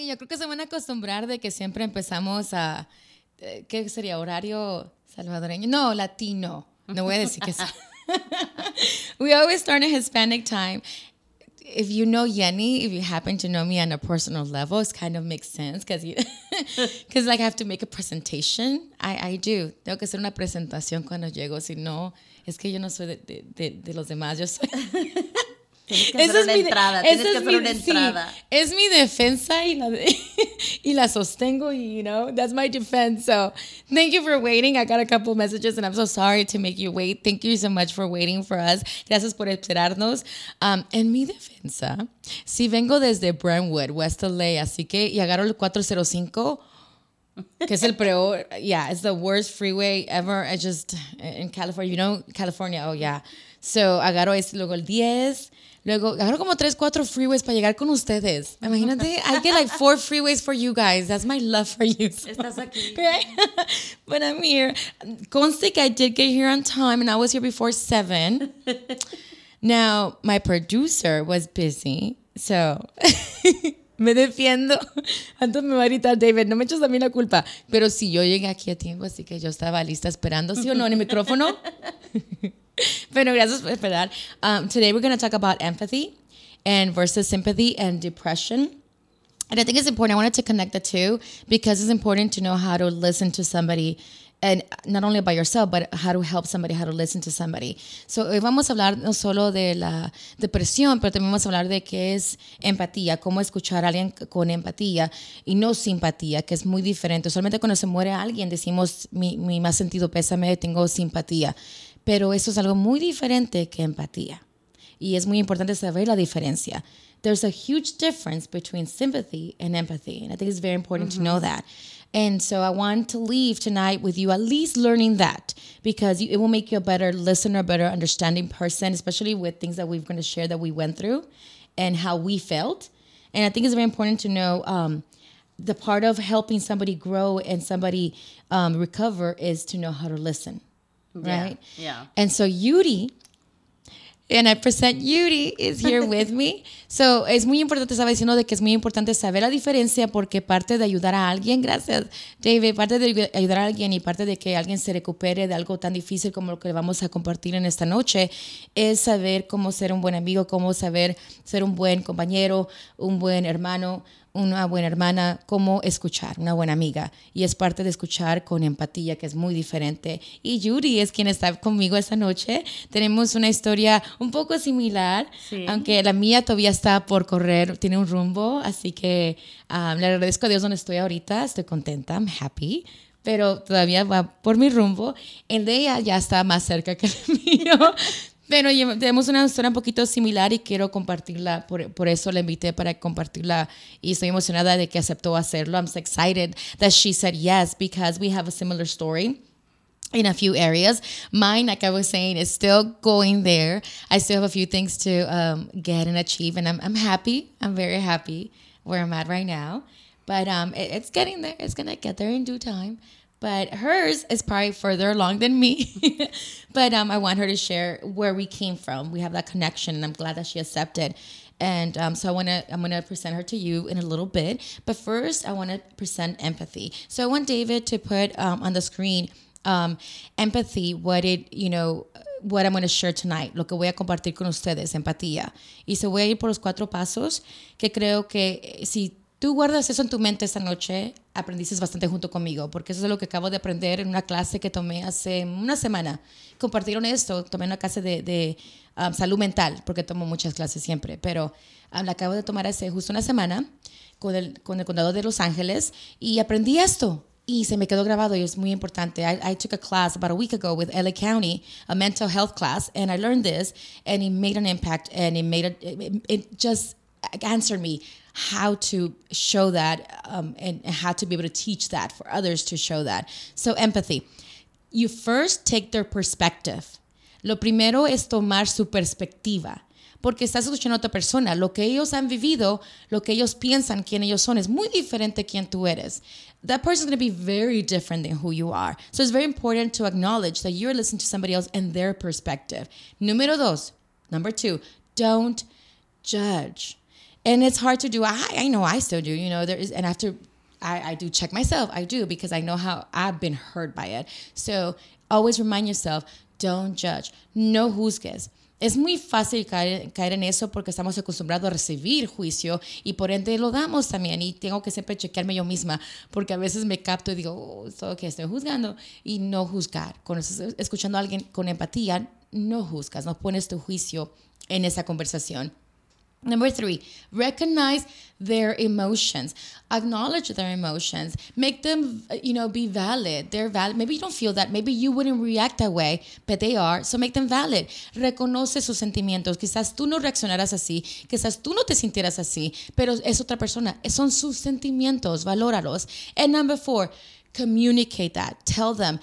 yo creo que se van a acostumbrar de que siempre empezamos a, eh, ¿qué sería? Horario salvadoreño. No, latino. No voy a decir que es. we always start a Hispanic time. If you know Yenny, if you happen to know me on a personal level, it kind of makes sense because because like I have to make a presentation. I, I do. Tengo que hacer una presentación cuando llego. Si no, es que yo no soy de, de, de, de los demás. Yo soy. Tienes que hacer una entrada, tienes que hacer una entrada. es mi defensa y la, y la sostengo y, you know, that's my defense. So thank you for waiting. I got a couple messages and I'm so sorry to make you wait. Thank you so much for waiting for us. Gracias por esperarnos. Um, en mi defensa, si vengo desde Brentwood, West LA, así que, y agarro el 405, que es el peor, yeah, it's the worst freeway ever. I just, in California, you know, California, oh yeah. So agarro este, luego el 10, Luego, agarro como tres, cuatro freeways para llegar con ustedes. Imagínate, I get like four freeways for you guys. That's my love for you. Estás aquí. Right? but I'm here. Conste I did get here on time and I was here before seven. now, my producer was busy, so... me defiendo. Antes me va a gritar, David, no me eches a mí la culpa. Pero si yo llegué aquí a tiempo, así que yo estaba lista esperando, ¿sí o no? En el micrófono. Pero gracias por esperar. Um, today we're going to talk about empathy and versus sympathy and depression. And I think it's important. I wanted to connect the two because it's important to know how to listen to somebody and not only about yourself, but how to help somebody, how to listen to somebody. So, hoy vamos a hablar no solo de la depresión, pero también vamos a hablar de qué es empatía, cómo escuchar a alguien con empatía y no simpatía, que es muy diferente. Usualmente cuando se muere alguien decimos, mi, mi más sentido pésame, tengo simpatía. Pero eso es algo muy diferente que empatía. Y es muy importante saber la diferencia. There's a huge difference between sympathy and empathy. And I think it's very important mm-hmm. to know that. And so I want to leave tonight with you at least learning that because it will make you a better listener, a better understanding person, especially with things that we're going to share that we went through and how we felt. And I think it's very important to know um, the part of helping somebody grow and somebody um, recover is to know how to listen right? Yeah. yeah. And so Yuri, and I present Yuri is here with me. So es muy importante, estaba diciendo de que es muy importante saber la diferencia porque parte de ayudar a alguien, gracias David, parte de ayudar a alguien y parte de que alguien se recupere de algo tan difícil como lo que vamos a compartir en esta noche es saber cómo ser un buen amigo, cómo saber ser un buen compañero, un buen hermano, una buena hermana, cómo escuchar, una buena amiga. Y es parte de escuchar con empatía, que es muy diferente. Y Yuri es quien está conmigo esta noche. Tenemos una historia un poco similar, aunque la mía todavía está por correr, tiene un rumbo. Así que um, le agradezco a Dios donde estoy ahorita, estoy contenta, I'm happy pero todavía va por mi rumbo. El de ella ya está más cerca que el mío, Pero tenemos una historia un poquito similar y quiero compartirla, por, por, eso la invité para compartirla y estoy emocionada de que aceptó hacerlo. I'm so excited that she said yes because we have a similar story in a few areas. Mine, like I was saying, is still going there. I still have a few things to um, get and achieve, and I'm, I'm happy. I'm very happy where I'm at right now. But um, it, it's getting there. It's going to get there in due time but hers is probably further along than me. but um, I want her to share where we came from. We have that connection, and I'm glad that she accepted. And um, so I want to I'm going to present her to you in a little bit. But first, I want to present empathy. So I want David to put um, on the screen um, empathy, what it you know. What I'm going to share tonight, lo que voy a compartir con ustedes, empatía. Y se voy a ir por los cuatro pasos que creo que si tú guardas eso en tu mente esta noche, aprendiste bastante junto conmigo, porque eso es lo que acabo de aprender en una clase que tomé hace una semana. Compartieron esto, tomé una clase de, um, salud mental, porque tomo muchas clases siempre, pero um, la acabo de tomar hace justo una semana con el, con el condado de Los Ángeles y aprendí esto. Y se me quedó grabado y es muy importante. I, took a class about a week ago with LA County, a mental health class, and I learned this, and it made an impact, and it made it just answered me how to show that um, and how to be able to teach that for others to show that. So, empathy. You first take their perspective. Lo primero es tomar su perspectiva. Porque estás escuchando a otra persona. Lo que ellos han vivido, lo que ellos piensan, quién ellos son, es muy diferente a quién tú eres. That person is going to be very different than who you are. So it's very important to acknowledge that you're listening to somebody else and their perspective. Número dos, number two, don't judge and it's hard to do. I, I know I still do, you know, there is, and after I, I do check myself, I do because I know how I've been hurt by it. So always remind yourself, don't judge, no juzgues. Es muy fácil caer, caer, en eso porque estamos acostumbrados a recibir juicio y por ende lo damos también. Y tengo que siempre chequearme yo misma porque a veces me capto y digo, oh, que estoy juzgando y no juzgar. Cuando escuchando a alguien con empatía, no juzgas, no pones tu juicio en esa conversación. Number three, recognize their emotions. Acknowledge their emotions. Make them, uh, you know, be valid. They're valid. Maybe you don't feel that. Maybe you wouldn't react that way, but they are. So make them valid. Reconoce sus sentimientos. Quizás tú no reaccionaras así. Quizás tú no te sintieras así. Pero es otra persona. Son sus sentimientos. Valóralos. And number four, communicate that. Tell them,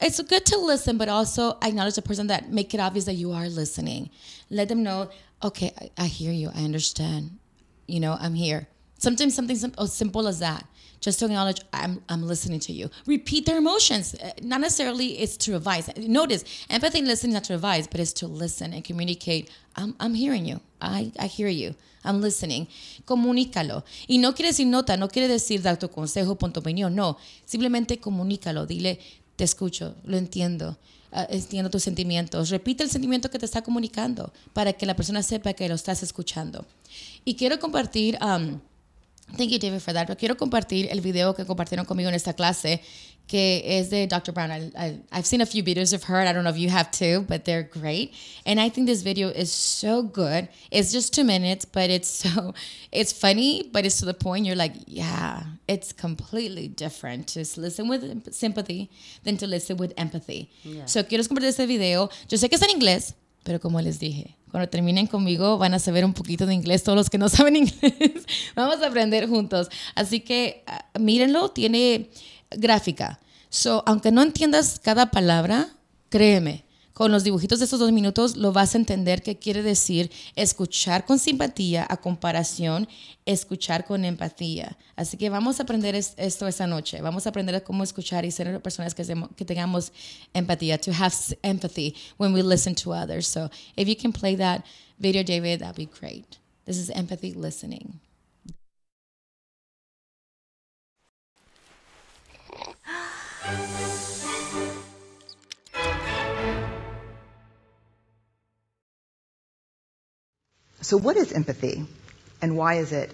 it's good to listen, but also acknowledge the person that make it obvious that you are listening. Let them know, okay, I, I hear you, I understand. You know, I'm here. Sometimes something sim- as simple as that. Just to acknowledge, I'm, I'm listening to you. Repeat their emotions. Uh, not necessarily it's to advise. Notice, empathy and listening is not to advise, but it's to listen and communicate. I'm, I'm hearing you. I, I hear you. I'm listening. Comunícalo. Y no quiere decir nota, no quiere decir dar tu consejo, punto opinión. No. Simplemente comunícalo. Dile, te escucho, lo entiendo, entiendo tus sentimientos. Repite el sentimiento que te está comunicando para que la persona sepa que lo estás escuchando. Y quiero compartir, um, thank you David for that, pero quiero compartir el video que compartieron conmigo en esta clase que es de Dr. Brown. I, I, I've seen a few videos of her. I don't know if you have too, but they're great. And I think this video is so good. It's just two minutes, but it's so, it's funny, but it's to the point you're like, yeah, it's completely different to listen with sympathy than to listen with empathy. Yeah. So quiero compartir este video. Yo sé que es en inglés, pero como les dije, cuando terminen conmigo van a saber un poquito de inglés todos los que no saben inglés. Vamos a aprender juntos. Así que uh, mírenlo, tiene gráfica. So, aunque no entiendas cada palabra, créeme, con los dibujitos de estos dos minutos lo vas a entender qué quiere decir escuchar con simpatía a comparación escuchar con empatía. Así que vamos a aprender esto esta noche. Vamos a aprender cómo escuchar y ser personas que, que tengamos empatía, to have empathy when we listen to others. So if you can play that video, David, that'd be great. This is empathy listening. So, what is empathy, and why is it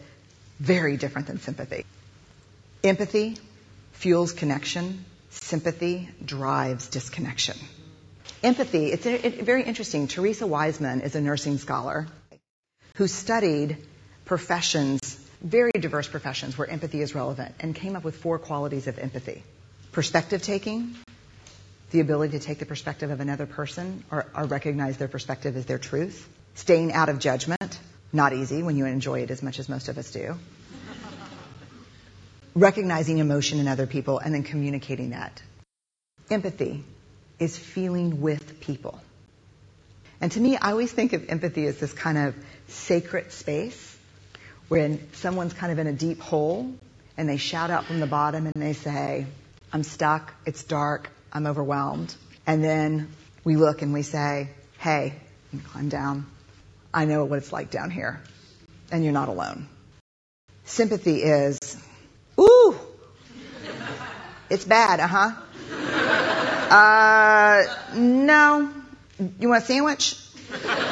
very different than sympathy? Empathy fuels connection, sympathy drives disconnection. Empathy, it's very interesting. Teresa Wiseman is a nursing scholar who studied professions, very diverse professions where empathy is relevant, and came up with four qualities of empathy perspective taking, the ability to take the perspective of another person or, or recognize their perspective as their truth Staying out of judgment, not easy when you enjoy it as much as most of us do. Recognizing emotion in other people and then communicating that. Empathy is feeling with people. And to me, I always think of empathy as this kind of sacred space when someone's kind of in a deep hole and they shout out from the bottom and they say, I'm stuck, it's dark, I'm overwhelmed. And then we look and we say, hey, climb down. I know what it's like down here, and you're not alone. Sympathy is, ooh, it's bad, uh-huh. Uh, no. You want a sandwich?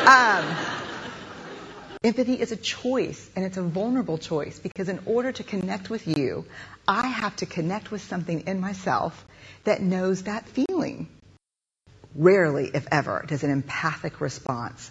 Um, empathy is a choice, and it's a vulnerable choice because in order to connect with you, I have to connect with something in myself that knows that feeling. Rarely, if ever, does an empathic response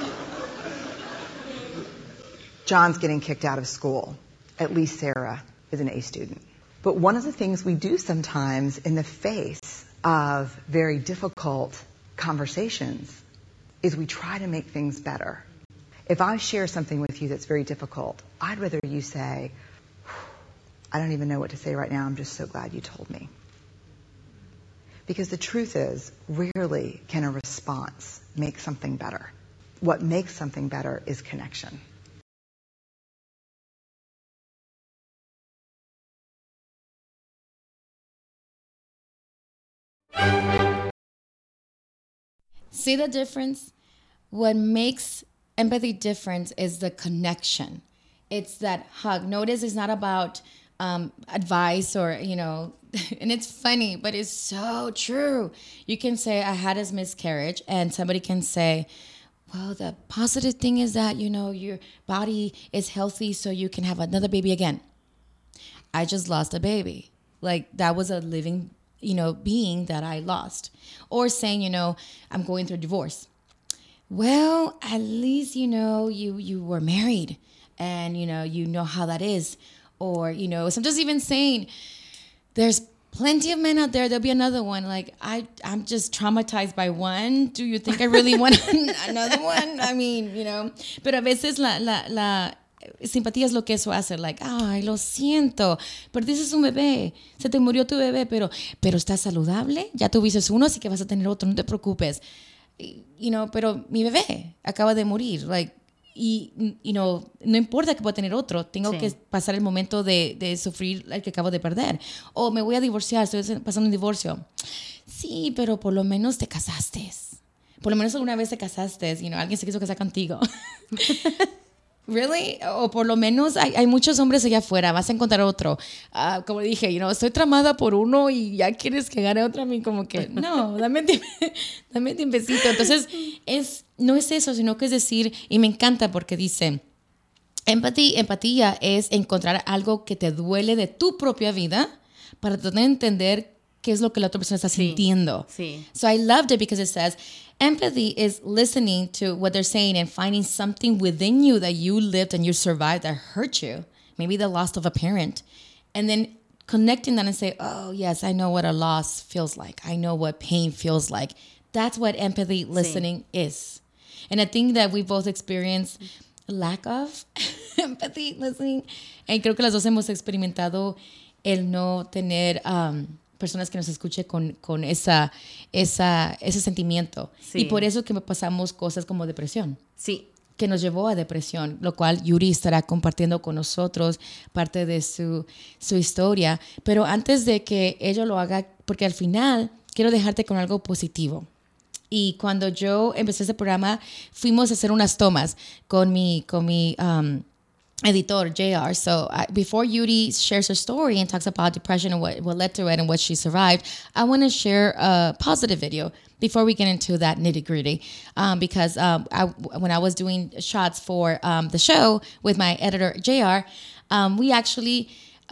John's getting kicked out of school. At least Sarah is an A student. But one of the things we do sometimes in the face of very difficult conversations is we try to make things better. If I share something with you that's very difficult, I'd rather you say, I don't even know what to say right now. I'm just so glad you told me. Because the truth is, rarely can a response make something better. What makes something better is connection. See the difference? What makes empathy different is the connection. It's that hug. Notice it's not about um, advice or, you know, and it's funny, but it's so true. You can say, I had a miscarriage, and somebody can say, well, the positive thing is that, you know, your body is healthy so you can have another baby again. I just lost a baby. Like that was a living, you know, being that I lost. Or saying, you know, I'm going through a divorce. Well, at least you know you you were married and you know you know how that is. Or, you know, sometimes even saying there's plenty of men out there there'll be another one like i i'm just traumatized by one do you think i really want another one i mean you know pero a veces la, la, la simpatía es lo que eso hace, like, ay, lo siento, pero dices un bebé, se te murió tu bebé, pero, pero estás saludable, ya tuviste uno, así que vas a tener otro, no te preocupes. You know, pero mi bebé acaba de morir, like, y, you know, no importa que pueda tener otro, tengo sí. que pasar el momento de, de, sufrir el que acabo de perder. O me voy a divorciar, estoy pasando un divorcio. Sí, pero por lo menos te casaste. Por lo menos alguna vez te casaste, you know, alguien se quiso casar contigo. Really? O por lo menos hay, hay, muchos hombres allá afuera, vas a encontrar otro. Uh, como dije, you know, estoy tramada por uno y ya quieres que gane otro a mí, como que no, dame, dame tiempecito. Entonces, es, no es eso, sino que es decir, y me encanta porque dice, empatía, empatía es encontrar algo que te duele de tu propia vida para tratar de entender qué es lo que la otra persona está sí, sintiendo. Sí. So I loved it because it says, empathy is listening to what they're saying and finding something within you that you lived and you survived that hurt you. Maybe the loss of a parent. And then connecting that and say, oh, yes, I know what a loss feels like. I know what pain feels like. That's what empathy listening sí. is. And I think that we both experienced lack of empathy listening. And creo que las dos hemos experimentado el no tener um, personas que nos escuchen con, con esa, esa, ese sentimiento. Sí. Y por eso que pasamos cosas como depresión. Sí. Que nos llevó a depresión, lo cual Yuri estará compartiendo con nosotros parte de su, su historia. Pero antes de que ella lo haga, porque al final quiero dejarte con algo positivo. Y cuando yo empecé este programa, fuimos a hacer unas tomas con mi, con mi um, editor JR. So I, before Yuri shares her story and talks about depression and what, what led to it and what she survived, I want to share a positive video before we get into that nitty gritty. Um, because um, I, when I was doing shots for um, the show with my editor JR, um, we actually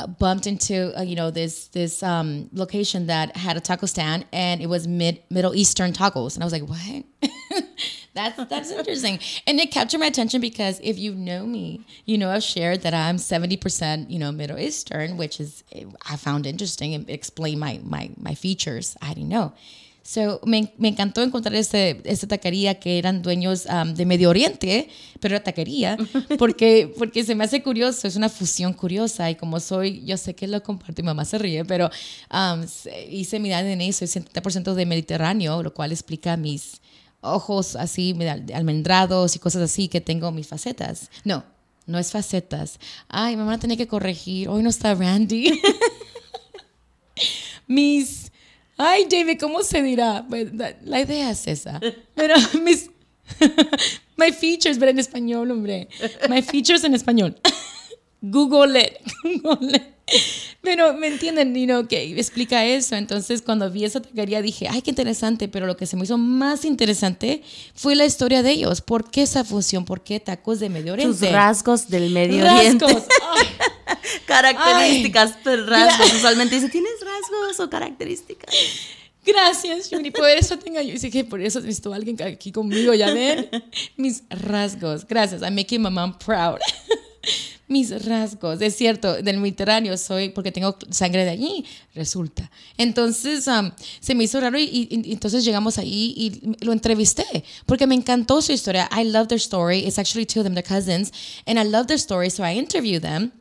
bumped into uh, you know this this um, location that had a taco stand and it was mid Middle Eastern tacos. And I was like what? That's that's interesting. And it captured my attention because if you know me you know I've shared that I'm 70% you know Middle Eastern which is I found interesting and explain my my my features. I didn't know So, me, me, encantó encontrar este, esta taquería que eran dueños um, de Medio Oriente, pero era taquería, porque, porque se me hace curioso, es una fusión curiosa y como soy, yo sé que lo comparto y mamá se ríe, pero um, hice mi ADN soy 70% de Mediterráneo, lo cual explica mis ojos así almendrados y cosas así que tengo mis facetas. No, no es facetas. Ay, mamá tenía que corregir, hoy no está Randy. mis Ay, David, ¿cómo se dirá? La idea es esa. Pero mis. My features, pero en español, hombre. My features en español. Google it. Google it. Pero me entienden, you know, que explica eso. Entonces, cuando vi esa taquería dije, ay, qué interesante. Pero lo que se me hizo más interesante fue la historia de ellos. ¿Por qué esa fusión? ¿Por qué tacos de Medio Oriente? Tus rasgos del Medio rasgos. Oriente. características, pero rasgos. Usualmente dice, ¿tienes rasgos o características? Gracias, Yuri. Por eso tengo yo. Dice que por eso necesito a alguien aquí conmigo. Ya ven mis rasgos. Gracias. I'm making my mom proud. mis rasgos. Es cierto, del Mediterráneo soy porque tengo sangre de allí, resulta. Entonces um, se me hizo raro y, entonces llegamos ahí y lo entrevisté porque me encantó su historia. I love their story. It's actually two of them, they're cousins. And I love their story, so I interviewed them.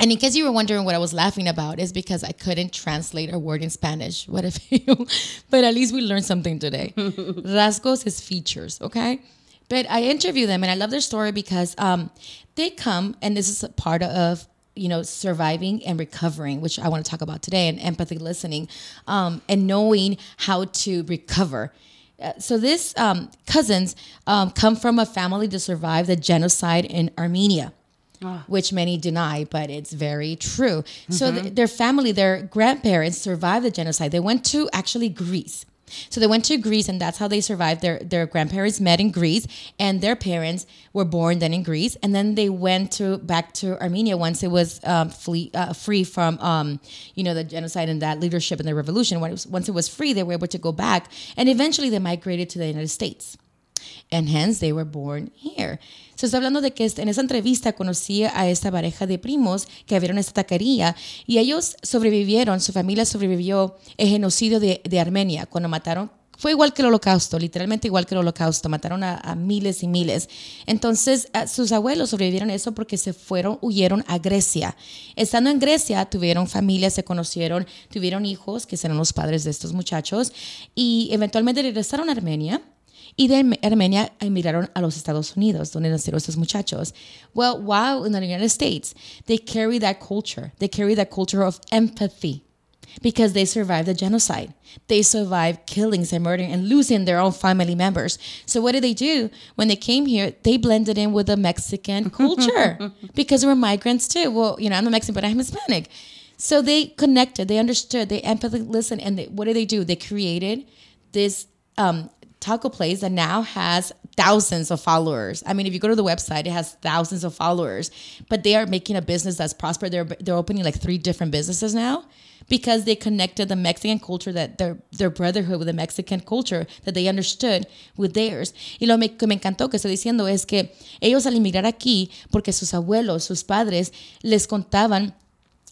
And in case you were wondering what I was laughing about, is because I couldn't translate a word in Spanish. What if you? but at least we learned something today. Rasgos is features, okay? But I interview them and I love their story because um, they come, and this is a part of you know surviving and recovering which i want to talk about today and empathy listening um, and knowing how to recover uh, so this um, cousins um, come from a family that survived the genocide in armenia Oh. which many deny, but it's very true. Mm-hmm. So th- their family, their grandparents survived the genocide. They went to actually Greece. So they went to Greece, and that's how they survived. Their their grandparents met in Greece, and their parents were born then in Greece, and then they went to back to Armenia once it was um, flee, uh, free from um, you know the genocide and that leadership and the revolution. When it was, once it was free, they were able to go back, and eventually they migrated to the United States, and hence they were born here. Se está hablando de que en esa entrevista conocí a esta pareja de primos que abrieron esta taquería y ellos sobrevivieron, su familia sobrevivió el genocidio de, Armenia cuando mataron fue igual que el holocausto, literalmente igual que el holocausto, mataron a, miles y miles. Entonces, sus abuelos sobrevivieron a eso porque se fueron, huyeron a Grecia. Estando en Grecia, tuvieron familia, se conocieron, tuvieron hijos, que serán los padres de estos muchachos, y eventualmente regresaron a Armenia y de Armenia emigraron a los Estados Unidos, donde nacieron estos muchachos. Well, while in the United States, they carry that culture. They carry that culture of empathy because they survived the genocide. They survived killings and murdering and losing their own family members. So what did they do? When they came here, they blended in with the Mexican culture because we're migrants too. Well, you know, I'm a Mexican, but I'm Hispanic. So they connected, they understood, they empathy listened, and they, what did they do? They created this um, taco place that now has thousands of followers. I mean, if you go to the website, it has thousands of followers, but they are making a business that's prosperous. They're they're opening like three different businesses now because they connected the Mexican culture that their their brotherhood with the Mexican culture that they understood with theirs. Y lo que me encantó que estoy diciendo es que ellos al emigrar aquí, porque sus abuelos, sus padres les contaban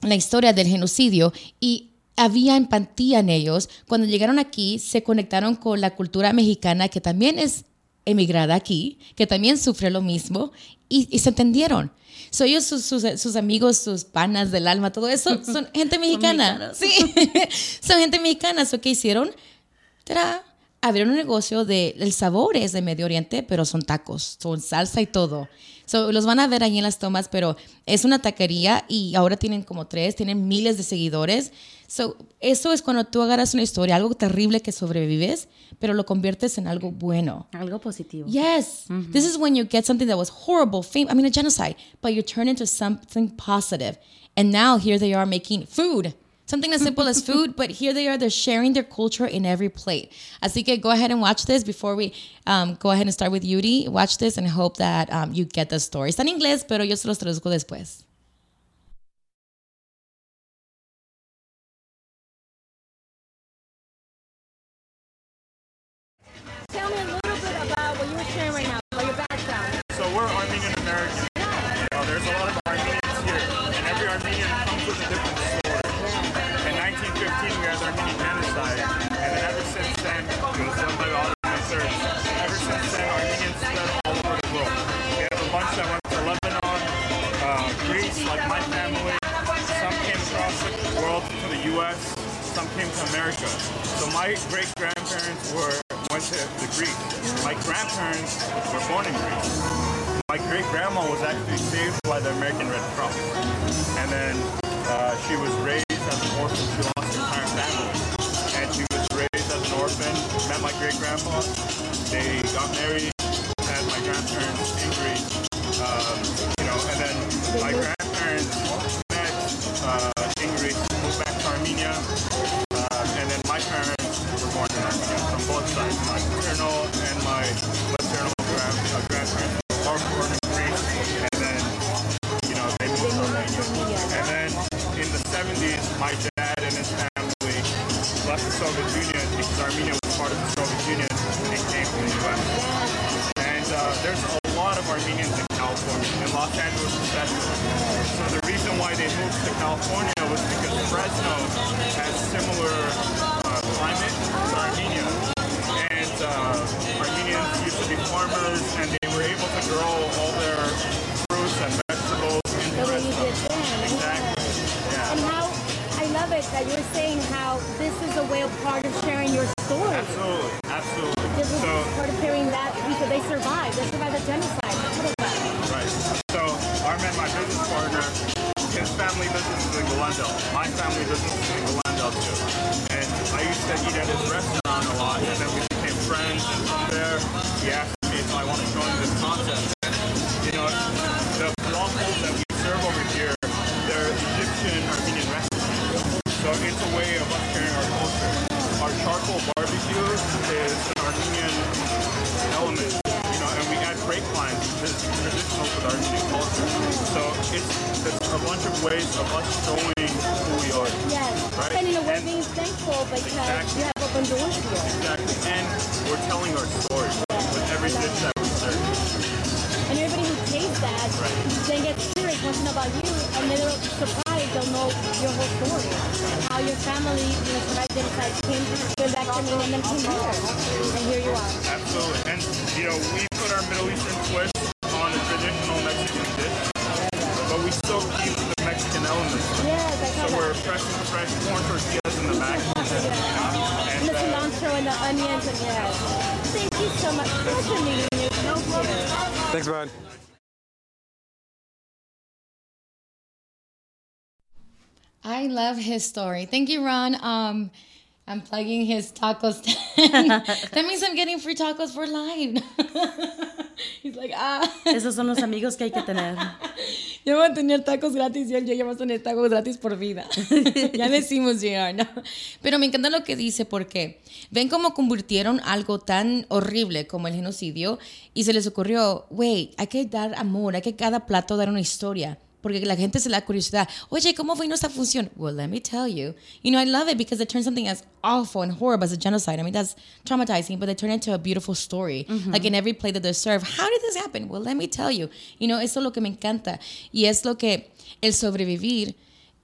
la historia del genocidio y había empatía en ellos. Cuando llegaron aquí, se conectaron con la cultura mexicana, que también es emigrada aquí, que también sufre lo mismo, y, se entendieron. So ellos, sus, sus, amigos, sus panas del alma, todo eso, son gente mexicana. sí, son gente mexicana. So, ¿Qué hicieron? Abrieron un negocio de, el sabor es de Medio Oriente, pero son tacos, son salsa y todo. So, los van a ver ahí en las tomas, pero es una taquería y ahora tienen como tres, tienen miles de seguidores. So, eso es cuando tú agarras una historia, algo terrible que sobrevives, pero lo conviertes en algo bueno. Algo positivo. Yes. This is when you get something that was horrible, fame, I mean a genocide, but you turn into something positive. And now here they are making food. Something as simple as food, but here they are, they're sharing their culture in every plate. Así que go ahead and watch this before we um, go ahead and start with Yuri. Watch this and hope that um, you get the story. Está en inglés, pero yo se los traduzco después. My great grandparents were went to the Greek. My grandparents were born in Greece. My great grandma was actually saved by the American Red Cross, and then uh, she was raised as an orphan. She lost her entire family, and she was raised as an orphan. Met my great grandpa. They got married. Had my grandparents in Greece. Um, and in then, in the 70s, my dad and his family left the Soviet Union because Armenia was part of the Soviet Union and came to the. And there's a lot of Armenians in California. And Los Angeles especially. So the reason why they moved to California was because Fresno has similar uh, climate to Armenia. And they were able to grow all their fruits and vegetables in The way you Fresno. did then. Exactly. Yeah. And how I love it that you're saying how this is a way of part of sharing your story. Absolutely, absolutely. This is So, part of carrying that because they survived. They survived the genocide. That's what it's about. right. So, Armin, my business partner, his family business is in Glendale. My family business is in Glendale too. And I used to eat at his restaurant a lot, and then we became friends. There, he asked I want to join this concept. And, you know, the waffles that we serve over here, they're Egyptian Armenian recipes. So it's a way of us sharing our culture. Our charcoal barbecue is an Armenian element, you know, and we add grape lines, which is traditional with Armenian culture. So it's, it's a bunch of ways of us showing who we are. Yes. Right. And in a way And- being thankful because Exactly. you have open doors here. Exactly. And we're telling our story about you, and they'll surprised they'll know your whole story. How your family, you know, survived genocide, came, came back to Armenia and then came here. And here you are. Absolutely. And, you know, we put our Middle Eastern twist on a traditional Mexican dish, but we still keep the Mexican elements. Yes, I So we're that. pressing fresh corn tortillas in the back. You know, And and, the uh, cilantro and the onions and yes. Thank you so much. Pleasure meeting you. Thank you. Thanks, bud. I love his story. Thank you, Ron. Um, I'm plugging his taco stand. that means I'm getting free tacos for life. He's like, ah, Esos son los amigos que hay que tener. yo voy a tener tacos gratis y él, yo ya voy a tener tacos gratis por vida. ya decimos llegar, ¿no? Pero me encanta lo que dice porque ven cómo convirtieron algo tan horrible como el genocidio y se les ocurrió, wait, hay que dar amor, hay que cada plato dar una historia. Porque la gente se le da curiosidad. Oye, ¿cómo fue nuestra función? Well, let me tell you. You know, I love it because they turn something as awful and horrible as a genocide. I mean, that's traumatizing, but they turn it into a beautiful story. Like in every play that they serve. How did this happen? Well, let me tell you. You know, eso es lo que me encanta. Y es lo que el sobrevivir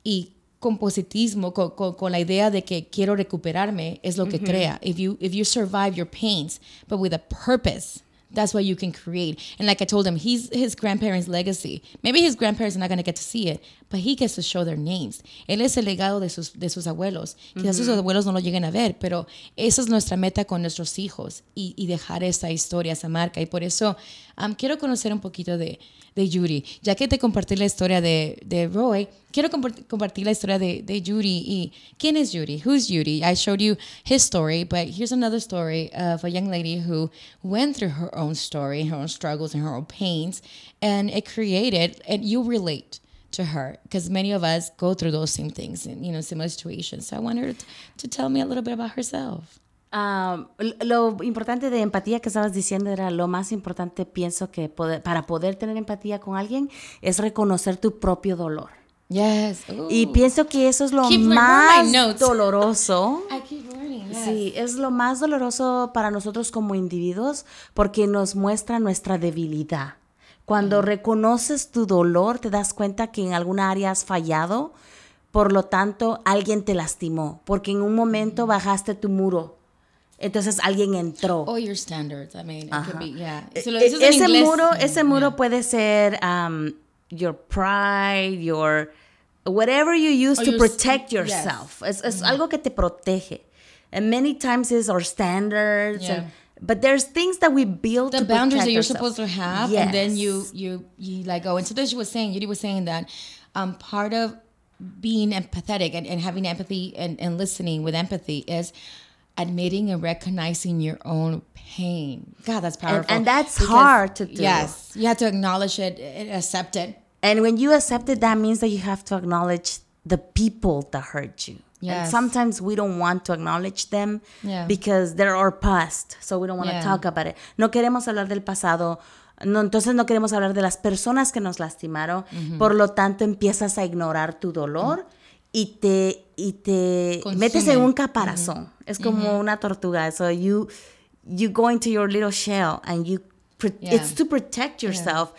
y con positivismo, con, con, con la idea de que quiero recuperarme, es lo que crea. If you, if you survive your pains, but with a purpose, that's what you can create. And like I told him, he's his grandparents' legacy. Maybe his grandparents are not going to get to see it, but he gets to show their names. Él es el legado de sus, de sus abuelos. Quizás sus abuelos no lo lleguen a ver, pero esa es nuestra meta con nuestros hijos y, y dejar esa historia, esa marca. Y por eso um, quiero conocer un poquito de, de Yuri. Ya que te compartí la historia de, de Roy, quiero compart- compartir la historia de, de Yuri. Y, ¿Quién es Yuri? Who's Yuri? I showed you his story, but here's another story of a young lady who went through her own story, her own struggles, and her own pains, and it created, and you relate to her because many of us go through those same things and you know similar situations. So I want her to tell me a little bit about herself. Ah, lo importante de empatía que estabas diciendo era lo más importante, pienso que poder- para poder tener empatía con alguien es reconocer tu propio dolor. Yes. Y pienso que eso es lo Keep más doloroso. I keep learning. Yes. Sí, es lo más doloroso para nosotros como individuos porque nos muestra nuestra debilidad. Cuando reconoces tu dolor, te das cuenta que en alguna área has fallado, por lo tanto, alguien te lastimó, porque en un momento bajaste tu muro. Entonces alguien entró. Or your standards. I mean, it could be, yeah. Lo e- dices en ese inglés, muro, ese muro yeah. puede ser um, your pride, your whatever you use Or to your- protect yes. yourself. Es, es algo que te protege. And many times is our standards. Yeah. and- but there's things that we build the boundaries that you're ourselves. supposed to have, and then you Yes. you you like go. And so she was saying, Yuri was saying that um, part of being empathetic and, and having empathy and, and listening with empathy is admitting and recognizing your own pain. God, that's powerful. and that's hard to do. Yes, you have to acknowledge it and accept it. And when you accept it, that means that you have to acknowledge the people that hurt you. And sometimes we don't want to acknowledge them Yeah. because they're our past. So we don't want Yeah. to talk about it. No queremos hablar del pasado. No, entonces no queremos hablar de las personas que nos lastimaron. Mm-hmm. Por lo tanto, empiezas a ignorar tu dolor y te, y te Consume. metes en un caparazón. Es como una tortuga. So you, you go into your little shell and you, Yeah. it's to protect yourself.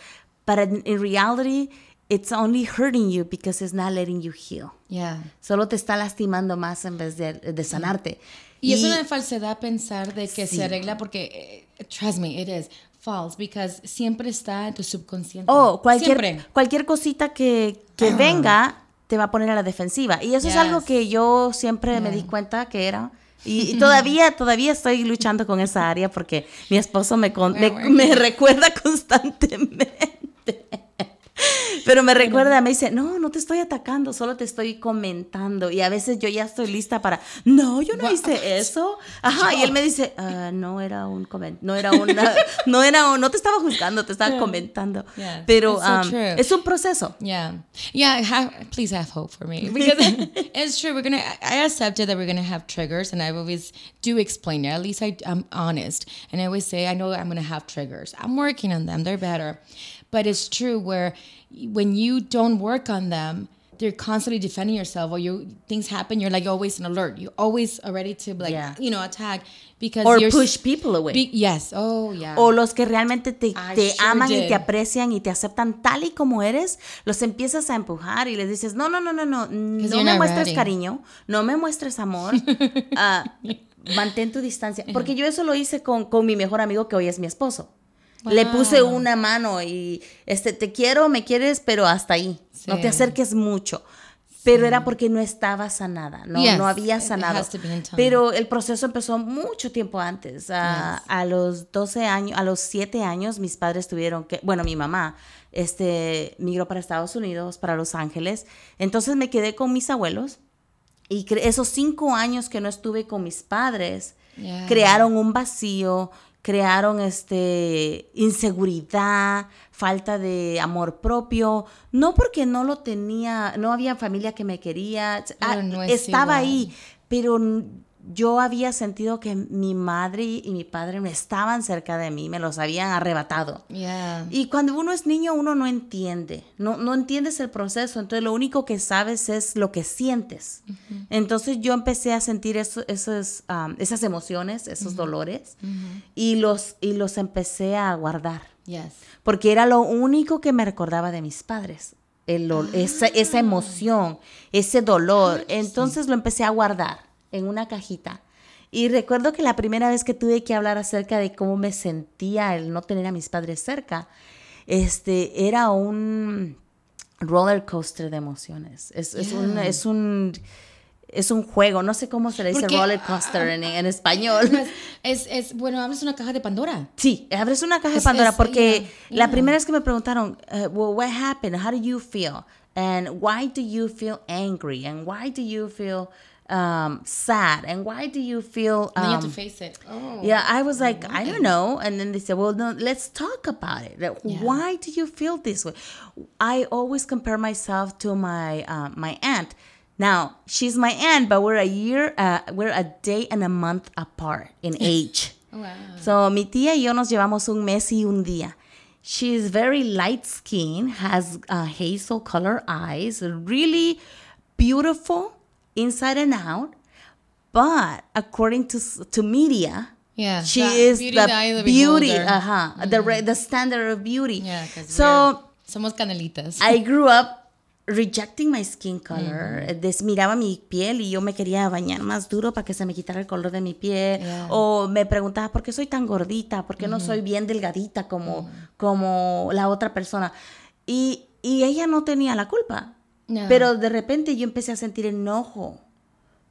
but in, in reality, it's only hurting you because it's not letting you heal. Yeah. Solo te está lastimando más en vez de, de sanarte. Y, es una falsedad pensar de que Sí. se arregla porque, eh, trust me, it is false because siempre está en tu subconsciente. Oh, cualquier, Siempre. cualquier cosita que, que venga te va a poner a la defensiva. Y eso es algo que yo siempre me di cuenta que era. Y, y todavía, todavía estoy luchando con esa área porque mi esposo me, con- me, me recuerda constantemente. Pero me recuerda, me dice, no, no te estoy atacando, solo te estoy comentando. Y a veces yo ya estoy lista para, no, yo no hice eso. Ajá, y él me dice, "Ah, no era un comentario, no era una, no era un, no te estaba juzgando, te estaba comentando. Yeah, Pero so um, es un proceso. Yeah, yeah. Have, please have hope for me because it's true. We're gonna. I accepted that we're gonna have triggers, and I always do explain it. At least I, I'm honest, and I always say I know I'm gonna have triggers. I'm working on them. They're better, but it's true where when you don't work on them. They're constantly defending yourself, or you things happen. You're like always in alert. You're always ready to like Yeah. you know attack because Or you're push people away. Be- yes. Oh yeah. O los que realmente te, te sure aman y did. te aprecian y te aceptan tal y como eres, los empiezas a empujar y les dices, no, no, no, no, no, no you're me muestres ready. cariño, no me muestres amor, ah, mantén tu distancia. Porque yo eso lo hice con, con mi mejor amigo que hoy es mi esposo. Le puse una mano y, este, te quiero, me quieres, pero hasta ahí. No te acerques mucho. Pero era porque no estaba sanada, no, no había sanado. Pero el proceso empezó mucho tiempo antes. A, a los 12 años, a los 7 años, mis padres tuvieron que, bueno, mi mamá, este, migró para Estados Unidos, para Los Ángeles. Entonces me quedé con mis abuelos. Y esos cinco años que no estuve con mis padres, Yeah. crearon un vacío, crearon este inseguridad, falta de amor propio, no porque no lo tenía, no había familia que me quería, no es estaba igual. ahí, pero yo había sentido que mi madre y mi padre no estaban cerca de mí, me los habían arrebatado. yeah. Y cuando uno es niño, uno no entiende, no, no entiendes el proceso, entonces lo único que sabes es lo que sientes. Entonces yo empecé a sentir eso, esos, um, esas emociones, esos dolores, y, los, y los empecé a guardar, Yes. porque era lo único que me recordaba de mis padres, el esa, esa emoción, ese dolor. Entonces lo empecé a guardar en una cajita. Y recuerdo que la primera vez que tuve que hablar acerca de cómo me sentía el no tener a mis padres cerca, este, era un roller coaster de emociones. Es, es un, Yeah. es un es un juego, no sé cómo se le dice Porque- roller coaster en, en español. Es, es, bueno, abres una caja de Pandora. Sí, abres una caja de Pandora porque yeah, la yeah. primera vez que me preguntaron, uh, well, what happened? How do you feel? And why do you feel angry? And why do you feel um, sad? And why do you feel? Then you have to um, face it. Oh. yeah, I was like, I don't know. And then they said, well, no, let's talk about it. Like, Yeah. Why do you feel this way? I always compare myself to my uh, my aunt. Now she's my aunt, but we're a year, uh, we're a day and a month apart in age. Wow. So mi tía y yo nos llevamos un mes y un día. She is very light skinned, has uh, hazel color eyes, really beautiful inside and out. But according to to media, Yeah. she is beauty the beauty, beholder. uh-huh, the re- the standard of beauty. Yeah, so somos canelitas. I grew up rejecting my skin color. Desmiraba mi piel y yo me quería bañar más duro para que se me quitara el color de mi piel. Yeah. O me preguntaba, ¿por qué soy tan gordita? ¿Por qué no soy bien delgadita como, como la otra persona? Y, y ella no tenía la culpa. No. Pero de repente yo empecé a sentir enojo.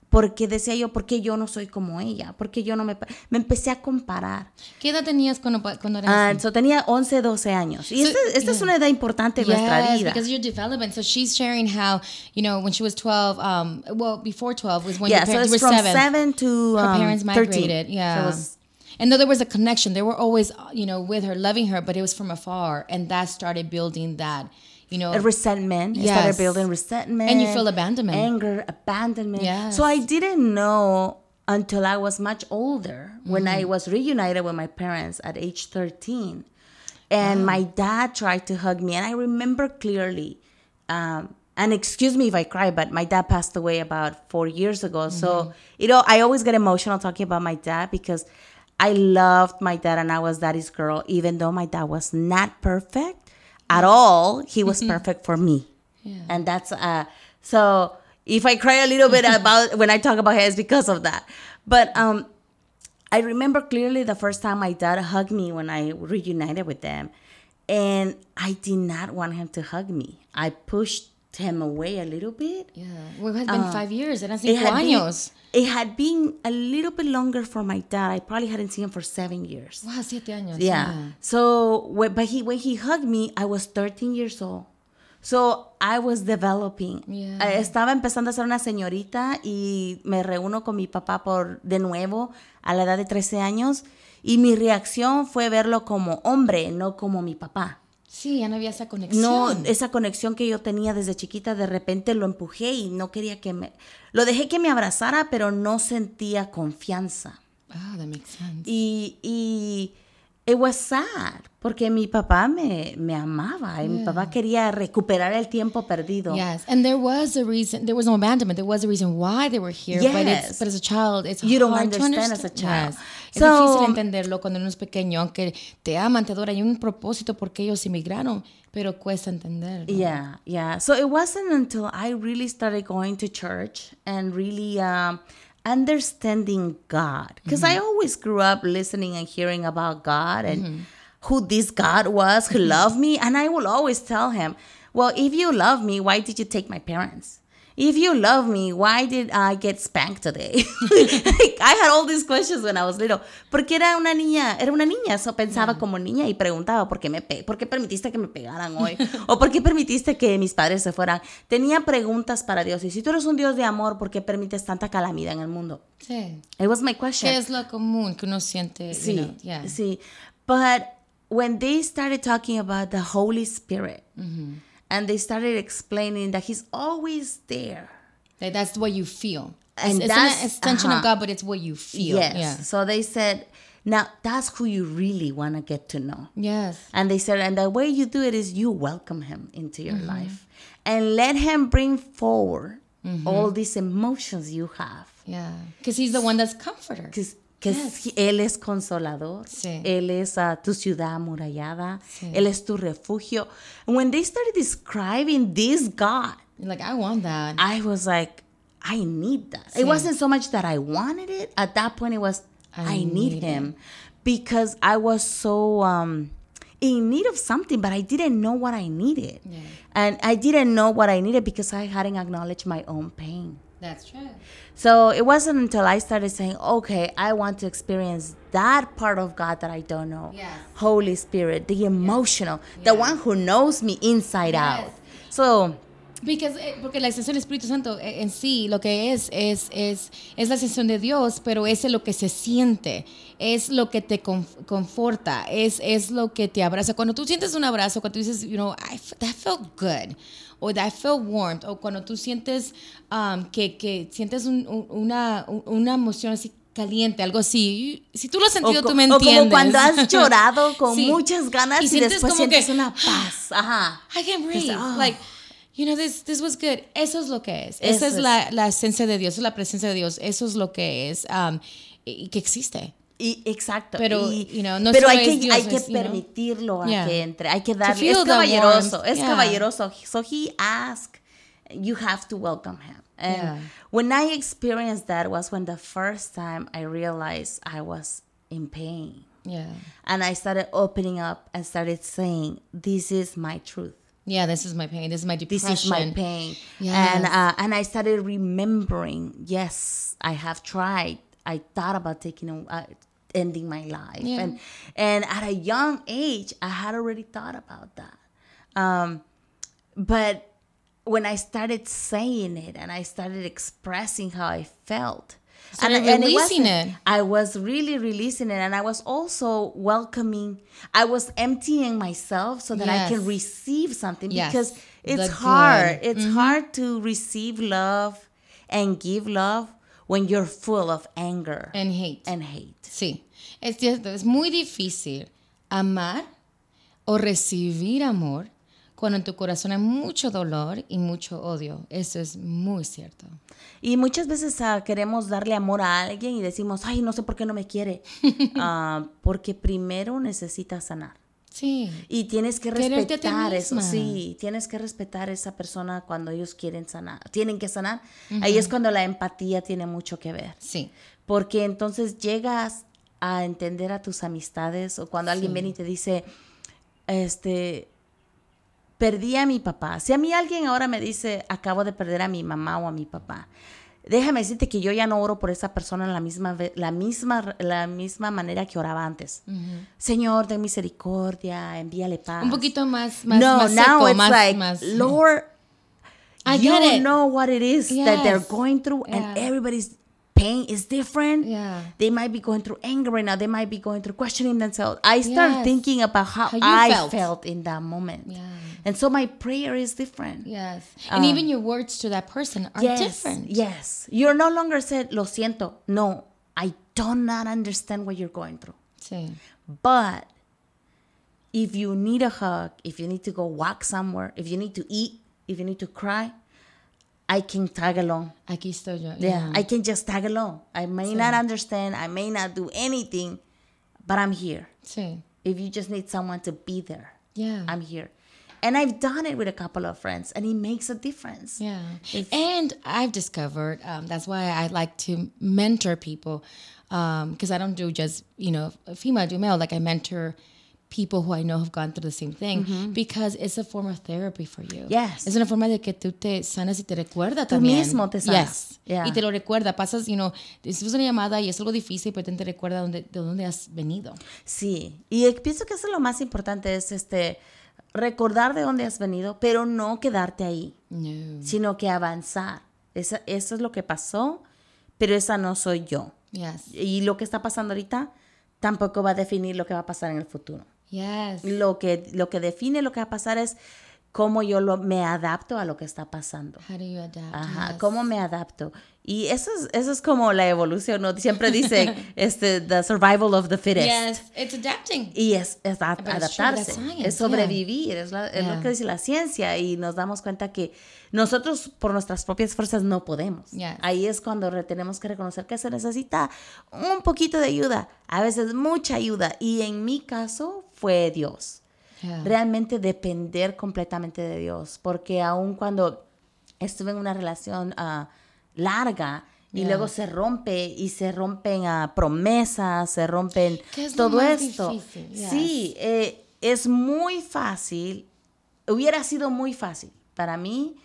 Porque decía yo, ¿por qué yo no soy como ella? ¿Por qué yo no me... pa-?" Me empecé a comparar. ¿Qué edad tenías cuando, cuando eras Ah, así? so tenía 11, 12 años. Y So, esta, esta es yeah. una edad importante en nuestra vida. because your development. So she's sharing how, you know, when she was 12, um, well, before 12 was when yeah, your so parents it's were from seven. seven to Her um, parents 13. migrated, yeah. So it was- and though there was a connection, they were always, uh, you know, with her, loving her, but it was from afar, and that started building that, you know, a resentment. I started building resentment. And you feel abandonment. Anger, abandonment. Yes. So I didn't know until I was much older when Mm-hmm. I was reunited with my parents at age 13. And my dad tried to hug me. And I remember clearly, um, and excuse me if I cry, but my dad passed away about four years ago. Mm-hmm. So, you know, I always get emotional talking about my dad because I loved my dad and I was daddy's girl, even though my dad was not perfect. At all, he was perfect for me. Yeah. And that's uh so if I cry a little bit about when I talk about him it's because of that. But um I remember clearly the first time my dad hugged me when I reunited with them. And I did not want him to hug me. I pushed him away a little bit. Yeah. Well, it has been five years. Eran Uh, It cinco had, been, años. it had been a little bit longer for my dad. I probably hadn't seen him for seven years. Wow, siete años. Yeah. So, when, but he when he hugged me, I was 13 years old. So I was developing. Yeah. Eh, Estaba empezando a ser una señorita y me reúno con mi papá por de nuevo a la edad de 13 años y mi reacción fue verlo como hombre, no como mi papá. Sí, ya no había esa conexión. No, esa conexión que yo tenía desde chiquita, de repente lo empujé y no quería que me... Lo dejé que me abrazara, pero no sentía confianza. Ah, that makes sense. Y, y it was sad, porque mi papá me, me amaba y mi papá quería recuperar el tiempo perdido. Yes, and there was a reason. There was no abandonment. There was a reason why they were here. But it's Yes. but as a child, it's You don't hard to understand as a child. Yes. Es So- difícil entenderlo cuando uno es pequeño, aunque te aman, te adoran. Hay un propósito porque ellos emigraron, pero cuesta entenderlo. Yeah, yeah. So it wasn't until I really started going to church and really um, understanding God, because I mm-hmm. always grew up listening and hearing about God and mm-hmm. who this God was who mm-hmm. loved me, and I will always tell him, "Well, if you love me, why did you take my parents?" If you love me, why did I get spanked today? Like, I had all these questions when I was little. Porque era una niña, era una niña, so pensaba como niña y preguntaba por qué me pe- por qué permitiste que me pegaran hoy o por qué permitiste que mis padres se fueran. Tenía preguntas para Dios y si tú eres un Dios de amor, ¿por qué permites tanta calamidad en el mundo? Sí. It was my question. ¿Qué es lo común que uno siente? you Sí, know, yeah. sí. But when they started talking about the Holy Spirit. And they started explaining that He's always there. That that's what you feel. And it's, that's- it's extension uh-huh. of God, but it's what you feel. Yes. Yeah. So they said, now that's who you really want to get to know. Yes. And they said, and the way you do it is you welcome him into your Mm-hmm. life and let him bring forward Mm-hmm. all these emotions you have. Yeah. Because he's the one that's comforter. Que, que Yes. Él es consolador, Sí. Él es ah, tu ciudad amurallada, Sí. Él es tu refugio. When they started describing this God, You're like, I want that. I was like, I need that. Sí. It wasn't so much that I wanted it. At that point, it was, I I, need, need him. Because I was so um, in need of something, but I didn't know what I needed. Yeah. And I didn't know what I needed because I hadn't acknowledged my own pain. That's true. So it wasn't until I started saying, okay, I want to experience that part of God that I don't know. Yes. Holy Spirit, the emotional, the one who knows me inside Yes. out. So, Because, eh, porque la extensión del Espíritu Santo eh, en sí lo que es es, es es la extensión de Dios, pero es lo que se siente, es lo que te conf- conforta, es, es lo que te abraza. Cuando tú sientes un abrazo, cuando tú dices, you know, I, that felt good, o that felt warm, o cuando tú sientes um, que, que sientes un- un- una, un- una emoción así caliente, algo así. Si tú lo has sentido, o, tú me o entiendes. como cuando has llorado con Sí. muchas ganas y, sientes después como sientes que, una paz. Ajá. I can breathe. ah. Like, you know, this, this was good. Eso es lo que es. Eso Esa es, es. La, la esencia de Dios, es la presencia de Dios. Eso es lo que es um, y, y que existe. Y, exacto. Pero, y- you know, no pero hay que, Dios, hay que you know. permitirlo a Yeah. que entre. Hay que darle. Es caballeroso. Es yeah. caballeroso. So he asked, you have to welcome him. And Yeah. when I experienced that was when the first time I realized I was in pain. Yeah. And I started opening up and started saying, this is my truth. Yeah, this is my pain. This is my depression. this is my pain Yes. and uh, and i started remembering yes i have tried i thought about taking a, uh, ending my life Yeah. and and at a young age i had already thought about that um, but when i started saying it and i started expressing how i felt Started it releasing wasn't- it. I was really releasing it, and I was also welcoming. I was emptying myself so that I can receive something Yes. because it's The hard. good. Mm-hmm. It's hard to receive love and give love when you're full of anger And hate. and hate. Sí, es cierto, es muy difícil amar o recibir amor cuando en tu corazón hay mucho dolor y mucho odio. Eso es muy cierto. Y muchas veces ah, queremos darle amor a alguien y decimos, ay, no sé por qué no me quiere. Ah, porque primero necesita sanar. Sí. Y tienes que respetar eso. Sí, tienes que respetar a esa persona cuando ellos quieren sanar. Tienen que sanar. Ahí es cuando la empatía tiene mucho que ver. Sí. Porque entonces llegas a entender a tus amistades o cuando alguien Sí. viene y te dice, este, perdí a mi papá. Si a mí alguien ahora me dice, acabo de perder a mi mamá o a mi papá, déjame decirte que yo ya no oro por esa persona en la misma, la misma, la misma manera que oraba antes. Señor, ten misericordia, envíale paz. Un poquito más, más, no, más now seco, it's más, like, más- Lord, I you it. know what it is that they're Yes. going through, and Yeah. everybody's pain is different. Yeah. They might be going through anger right now. They might be going through questioning themselves. I start Yes. thinking about how, How I felt. felt. in that moment. Yeah. And so my prayer is different. Yes. And Um, even your words to that person are yes, different. Yes. You're no longer said, lo siento. No, I do not understand what you're going through. Sí. But if you need a hug, if you need to go walk somewhere, if you need to eat, if you need to cry, I can tag along. Aquí estoy yo. Yeah, I can just tag along. I may not understand, I may not do anything, but I'm here. Sí. If you just need someone to be there, Yeah. I'm here. And I've done it with a couple of friends, and it makes a difference. Yeah. If- and I've discovered um, that's why I like to mentor people because I don't do just, you know, female to male. Like I mentor people who I know have gone through the same thing because it's a form of therapy for you. Yes. Es una forma de que tú te sanas y te recuerda Tú también. mismo te sanas. Yes. Yeah. Y te lo recuerda. Pasas, you know, es una llamada y es algo difícil, pero te recuerda dónde, de dónde has venido. Sí, y pienso que eso es lo más importante, es este recordar de dónde has venido, pero no quedarte ahí. No. sino que avanzar. Esa- eso es lo que pasó, pero esa no soy yo. Yes. Y lo que está pasando ahorita tampoco va a definir lo que va a pasar en el futuro. Yes. Lo que, lo que define lo que va a pasar es cómo yo lo, me adapto a lo que está pasando. How do you adapt? Ajá, Yes. cómo me adapto. Y eso es, eso es como la evolución, ¿no? Siempre dice, este, the survival of the fittest. Yes, it's adapting. Y es, es a- adaptarse, science, es sobrevivir, es, la- es Yeah. lo que dice la ciencia y nos damos cuenta que nosotros por nuestras propias fuerzas no podemos. Yes. Ahí es cuando tenemos que reconocer que se necesita un poquito de ayuda, a veces mucha ayuda y en mi caso fue Dios. Yeah. Realmente depender completamente de Dios, porque aun cuando estuve en una relación ah, larga y Yeah. luego se rompe y se rompen ah, promesas, se rompen ¿Qué es lo todo esto. difícil? Yes. Sí, eh, es muy fácil, hubiera sido muy fácil para mí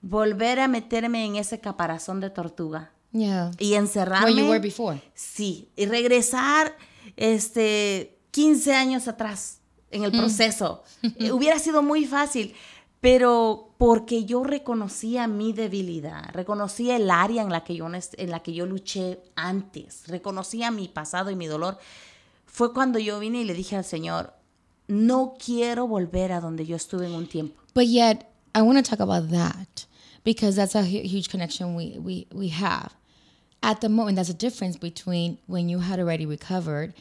volver a meterme en ese caparazón de tortuga Yeah. y encerrarme. Where you were before. Sí, y regresar este 15 años atrás en el proceso. Eh, Hubiera sido muy fácil, pero porque yo reconocía mi debilidad, reconocía el área en la que yo en la que yo luché antes, reconocía mi pasado y mi dolor, fue cuando yo vine y le dije al Señor, no quiero volver a donde yo estuve en un tiempo. But yet, I want to talk about that because that's a hu- huge connection we, we, we have. At the moment, that's a difference between when you had already recovered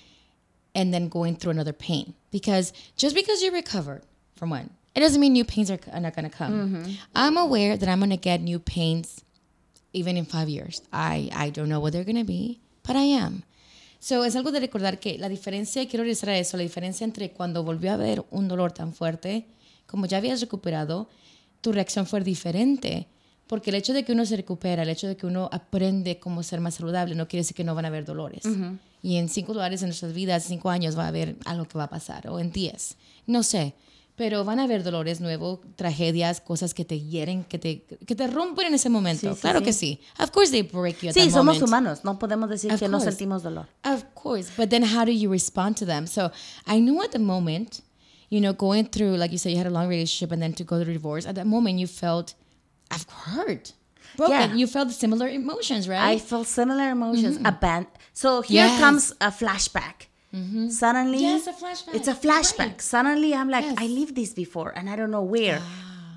and then going through another pain. Because just because you recovered from one, it doesn't mean new pains are, are not going to come. I'm aware that I'm going to get new pains even in five years. I, I don't know what they're going to be, but I am. So, es algo de recordar que la diferencia, quiero regresar a eso, la diferencia entre cuando volvió a haber un dolor tan fuerte, como ya habías recuperado, tu reacción fue diferente. Porque el hecho de que uno se recupera, el hecho de que uno aprende cómo ser más saludable, no quiere decir que no van a haber dolores. Y en cinco lugares en nuestras vidas, cinco años, va a haber algo que va a pasar, o en diez. No sé. Pero van a haber dolores nuevos, tragedias, cosas que te hieren, que te, que te rompen en ese momento. Sí, sí, claro sí. que sí. Of course they break you at Sí, that somos moment. humanos, no podemos decir Of que no course. sentimos dolor. Of course, but then how do you respond to them? So I knew at the moment, you know, going through, like you said, you had a long relationship and then to go through divorce, at that moment you felt, I've hurt, broken. Yeah. You felt similar emotions, I right? felt similar emotions. Aban- so here Yes. comes a flashback. Suddenly, Yes, a flashback. It's a flashback. Right. Suddenly, I'm like, Yes. I lived this before, and I don't know where,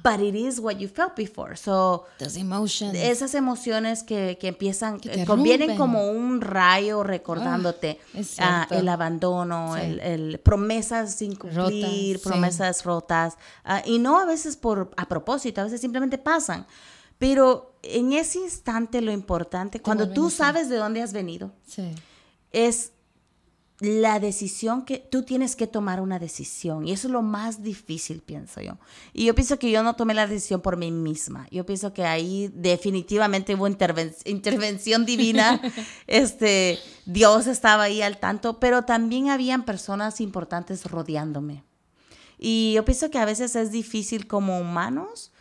but it is what you felt before. So Those emotions. esas emociones que, que empiezan, Que eh, convienen rompen. como un rayo recordándote Ah, ah, el abandono, Sí. el, el promesas sin cumplir, Rotas, sí. promesas rotas, ah, y no a veces por a propósito, a veces simplemente pasan. Pero en ese instante lo importante, cuando tú sabes de dónde has venido, sí. es la decisión que tú tienes que tomar una decisión y eso es lo más difícil, pienso yo. Y yo pienso que yo no tomé la decisión por mí misma. Yo pienso que ahí definitivamente hubo interven- intervención divina. este, Dios estaba ahí al tanto, pero también habían personas importantes rodeándome. Y yo pienso que a veces es difícil como humanos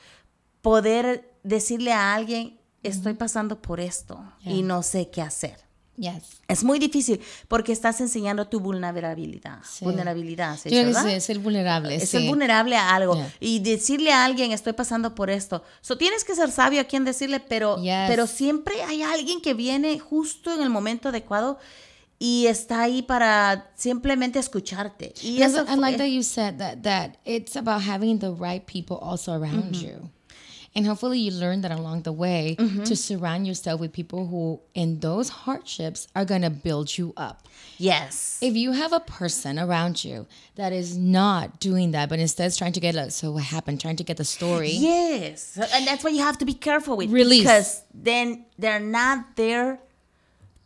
poder decirle a alguien, estoy pasando por esto y Yeah. no sé qué hacer. Yes. Es muy difícil porque estás enseñando tu vulnerabilidad. Sí. Vulnerabilidad, ¿sí, Yo ¿verdad? es ser vulnerable. Es sí. ser vulnerable a algo Yeah. y decirle a alguien estoy pasando por esto. So, tienes que ser sabio a quien decirle, pero, Yes. pero siempre hay alguien que viene justo en el momento adecuado y está ahí para simplemente escucharte. Y eso I like that you said that that it's about having the right people also around you. And hopefully you learn that along the way mm-hmm. to surround yourself with people who in those hardships are going to build you up. Yes. If you have a person around you that is not doing that, but instead is trying to get like, so what happened, trying to get the story. Yes, and that's why you have to be careful with Release. because then they're not there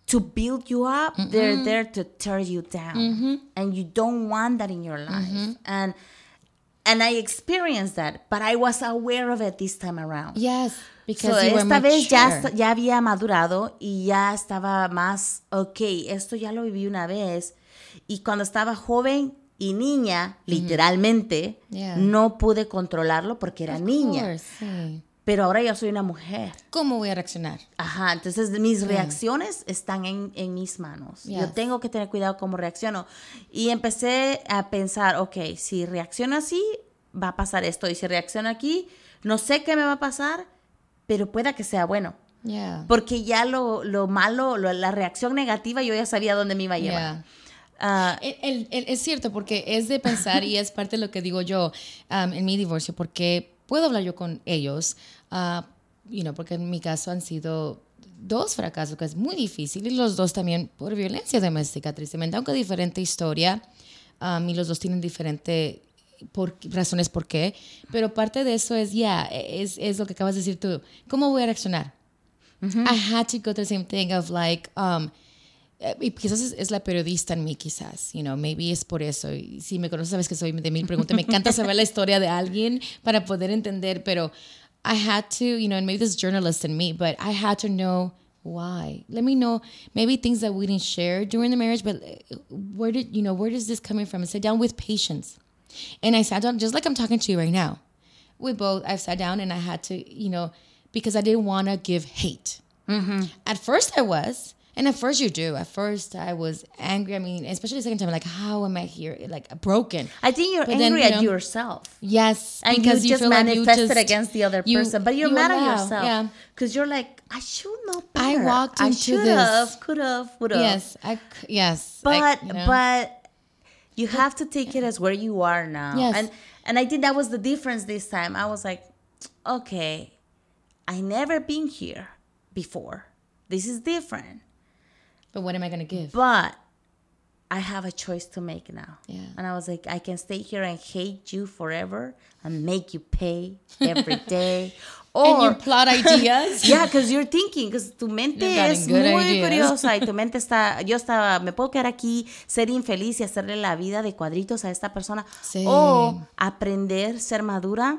to build you up; they're there to tear you down, mm-hmm. and you don't want that in your life. Mm-hmm. And and I experienced that, but I was aware of it this time around. Yes, because So, you were esta vez ya, había madurado y ya estaba más, ok, esto ya lo viví una vez. Y cuando estaba joven y niña, literalmente, Yeah. no pude controlarlo porque era Of niña. course, sí. Pero ahora yo soy una mujer. ¿Cómo voy a reaccionar? Ajá, entonces mis reacciones están en, en mis manos. Yo tengo que tener cuidado cómo reacciono. Y empecé a pensar, ok, si reacciono así, va a pasar esto. Y si reacciono aquí, no sé qué me va a pasar, pero pueda que sea bueno. Yeah. Porque ya lo, lo malo, lo- la reacción negativa, yo ya sabía dónde me iba a llevar. Yeah. Ah, El- el- el- es cierto, porque es de pensar y es parte de lo que digo yo um, en mi divorcio, porque puedo hablar yo con ellos, ah, you know, porque en mi caso han sido dos fracasos, que es muy difícil, y los dos también por violencia doméstica, tristemente, aunque diferente historia, um, y los dos tienen diferente por, razones por qué, pero parte de eso es, ya, es, es lo que acabas de decir tú, ¿cómo voy a reaccionar? I had to go through the same thing of like, um, eh, y quizás es, es la periodista en mí, quizás, you know, maybe es por eso. Y si me conoces, sabes que soy de mil preguntas. Me encanta saber la historia de alguien para poder entender, pero I had to, you know, and maybe this journalist in me, but I had to know why. Let me know maybe things that we didn't share during the marriage, but uh, where did, you know, where is this coming from? And sit down with patience. And I sat down just like I'm talking to you right now. We both, I've sat down and I had to, you know, because I didn't want to give hate. At first I was, and at first you do. At first I was angry. I mean, especially the second time, like, how am I here? Like broken. I think you're But then, angry you at know- yourself. Yes, And because you just like you manifested just- against the other you- person, but you're you mad at allow, yourself. Yeah. Because you're like, I should know I better. walked I into should this. have, could have, would have. Yes, I. Yes, but I- you know. but you have to take it as where you are now Yes. and and i think that was the difference this time i was like okay i never been here before this is different but what am I gonna give? but i have a choice to make now Yeah. and i was like i can stay here and hate you forever and make you pay every day and you or plot ideas. Yeah, because you're thinking, because tu mente es muy ideas. curiosa y tu mente está, yo estaba, me puedo quedar aquí, ser infeliz y hacerle la vida de cuadritos a esta persona Sí. o aprender, ser madura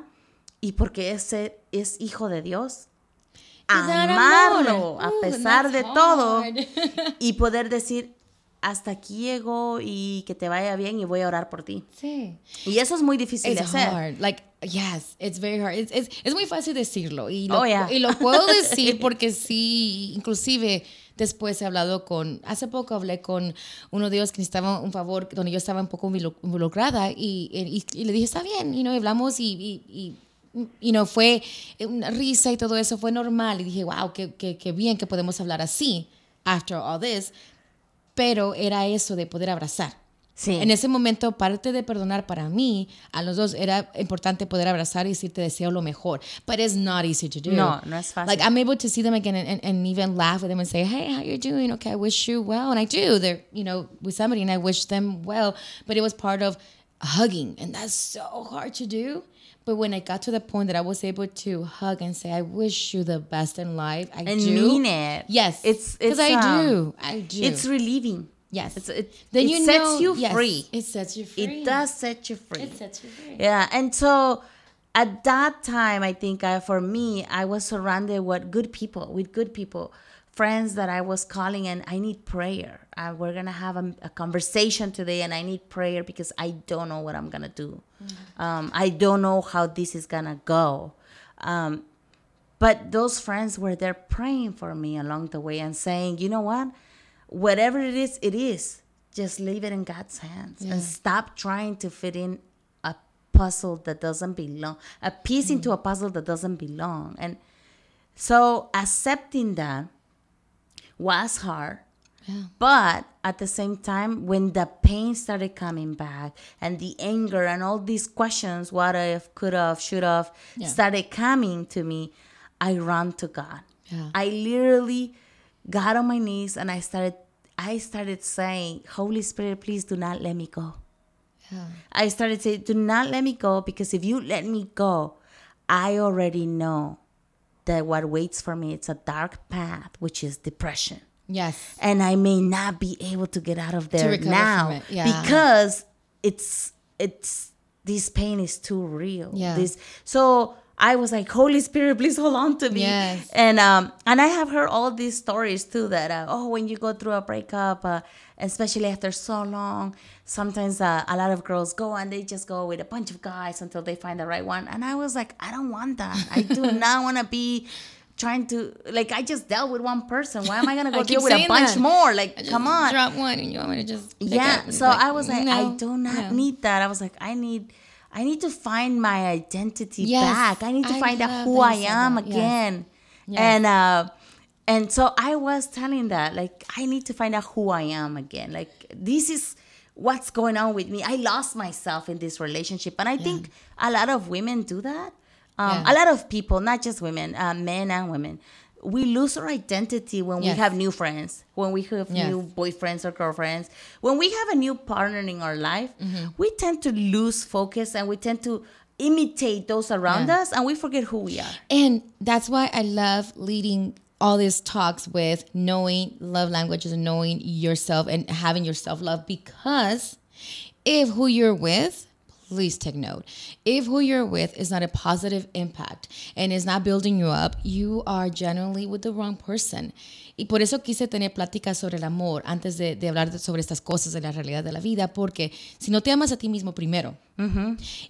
y porque ese es hijo de Dios, amarlo a Ooh, pesar de todo hard. y poder decir, hasta aquí llego y que te vaya bien y voy a orar por ti. Sí. Y eso es muy difícil de It's hacer. hard. Like, yes, it's very hard. It's, it's, es muy fácil decirlo. Y lo, Oh, yeah. y lo puedo decir porque sí, inclusive después he hablado con, hace poco hablé con uno de ellos que necesitaba un favor, donde yo estaba un poco involu- involucrada y, y, y le dije, está bien, y no hablamos y, y you know, fue una risa y todo eso, fue normal. Y dije, wow, qué, qué, qué bien que podemos hablar así, after all this. Pero era eso de poder abrazar. Sí. En ese momento, parte de perdonar para mí, a los dos, era importante poder abrazar y decir te deseo lo mejor. But it's not easy to do. No, no es fácil. Like, I'm able to see them again and, and, and even laugh with them and say, hey, how you doing? Okay, I wish you well. And I do. They're, you know, with somebody and I wish them well. But it was part of hugging. And that's so hard to do. But when I got to the point that I was able to hug and say, I wish you the best in life, I And do. mean it. Yes. It's- Because I um, do. I do. It's relieving. Yes. It's, it Then it you sets know- you yes, free. It sets you free. It does set you free. It sets you free. Yeah, and so at that time, I think I, for me, I was surrounded with good people, with good people, friends that I was calling, and I need prayer. Uh, we're gonna have a, a conversation today, and I need prayer because I don't know what I'm gonna do. Um, I don't know how this is gonna go. Um, but those friends were there praying for me along the way and saying, you know what? Whatever it is, it is. Just leave it in God's hands and stop trying to fit in a puzzle that doesn't belong, a piece into a puzzle that doesn't belong. And so accepting that was hard. But at the same time, when the pain started coming back and the anger and all these questions, what if, could have, should have, Yeah. started coming to me, I ran to God. Yeah. I literally got on my knees and I started I started saying, Holy Spirit, please do not let me go. I started saying, do not let me go because if you let me go, I already know that what waits for me it's a dark path, which is depression Yes. and I may not be able to get out of there now yeah. because it's it's this pain is too real. Yeah. This so I was like, Holy Spirit, please hold on to me. Yes. And um and I have heard all these stories too that uh, oh when you go through a breakup, uh, especially after so long, sometimes uh, a lot of girls go and they just go with a bunch of guys until they find the right one. And I was like, I don't want that. I do not want to be trying to like I just dealt with one person. Why am I gonna go I deal with a bunch that. more? Like, come on. Drop one and you want me to just. Yeah. So Like, I was like, I do not no. need that. I was like, I need I need to find my identity Yes, back. I need to I find out who I am that. Again. Yes. And uh and so I was telling that, like, I need to find out who I am again. Like this is what's going on with me. I lost myself in this relationship. And I think a lot of women do that. Um, Yeah. A lot of people, not just women, uh, men and women, we lose our identity when we have new friends, when we have Yes. new boyfriends or girlfriends, when we have a new partner in our life, Mm-hmm. we tend to lose focus and we tend to imitate those around Yeah. us and we forget who we are. And that's why I love leading all these talks with knowing love languages and knowing yourself and having your self love because if who you're with, please take note. If who you're with is not a positive impact and is not building you up, you are generally with the wrong person. Y por eso quise tener pláticas sobre el amor antes de, de hablar de- sobre estas cosas de la realidad de la vida, porque si no te amas a ti mismo primero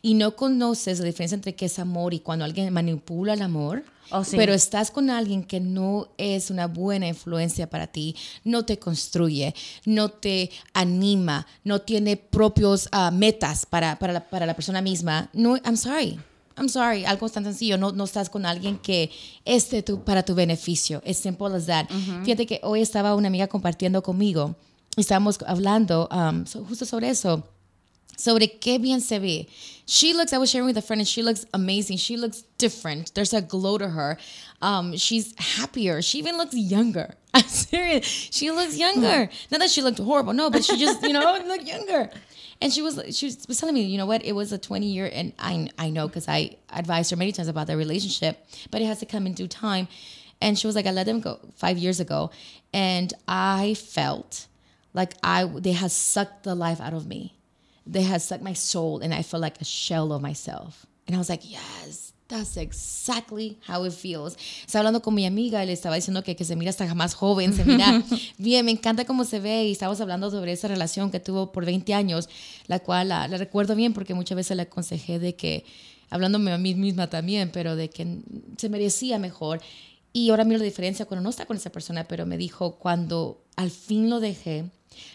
y no conoces la diferencia entre qué es amor y cuando alguien manipula el amor, Oh, sí. pero estás con alguien que no es una buena influencia para ti, no te construye, no te anima, no tiene propios ah, metas para, para, la, para la persona misma, no, I'm sorry. I'm sorry, algo tan sencillo, no, no estás con alguien que esté tu, para tu beneficio. As simple as that. Fíjate que hoy estaba una amiga compartiendo conmigo, y estábamos hablando um, so- justo sobre eso sobre qué bien se ve. She looks, I was sharing with a friend, and she looks amazing. She looks different. There's a glow to her. Um, she's happier. She even looks younger. I'm serious. She looks younger. Not that she looked horrible, no, but she just, you know, looked younger. And she was, she was telling me, you know what, it was a 20 year, and I, I know because I advised her many times about their relationship, but it has to come in due time. And she was like, I let them go five years ago, and I felt like I they had sucked the life out of me. They had sucked my soul, and I felt like a shell of myself. And I was like, yes, that's exactly how it feels. Estaba hablando con mi amiga y le estaba diciendo que, que se mira hasta más joven, se mira bien, me encanta cómo se ve. Y estábamos hablando sobre esa relación que tuvo por 20 años, la cual la, la recuerdo bien porque muchas veces le aconsejé de que, hablándome a mí misma también, pero de que se merecía mejor. Y ahora miro la diferencia cuando no está con esa persona, pero me dijo, cuando al fin lo dejé,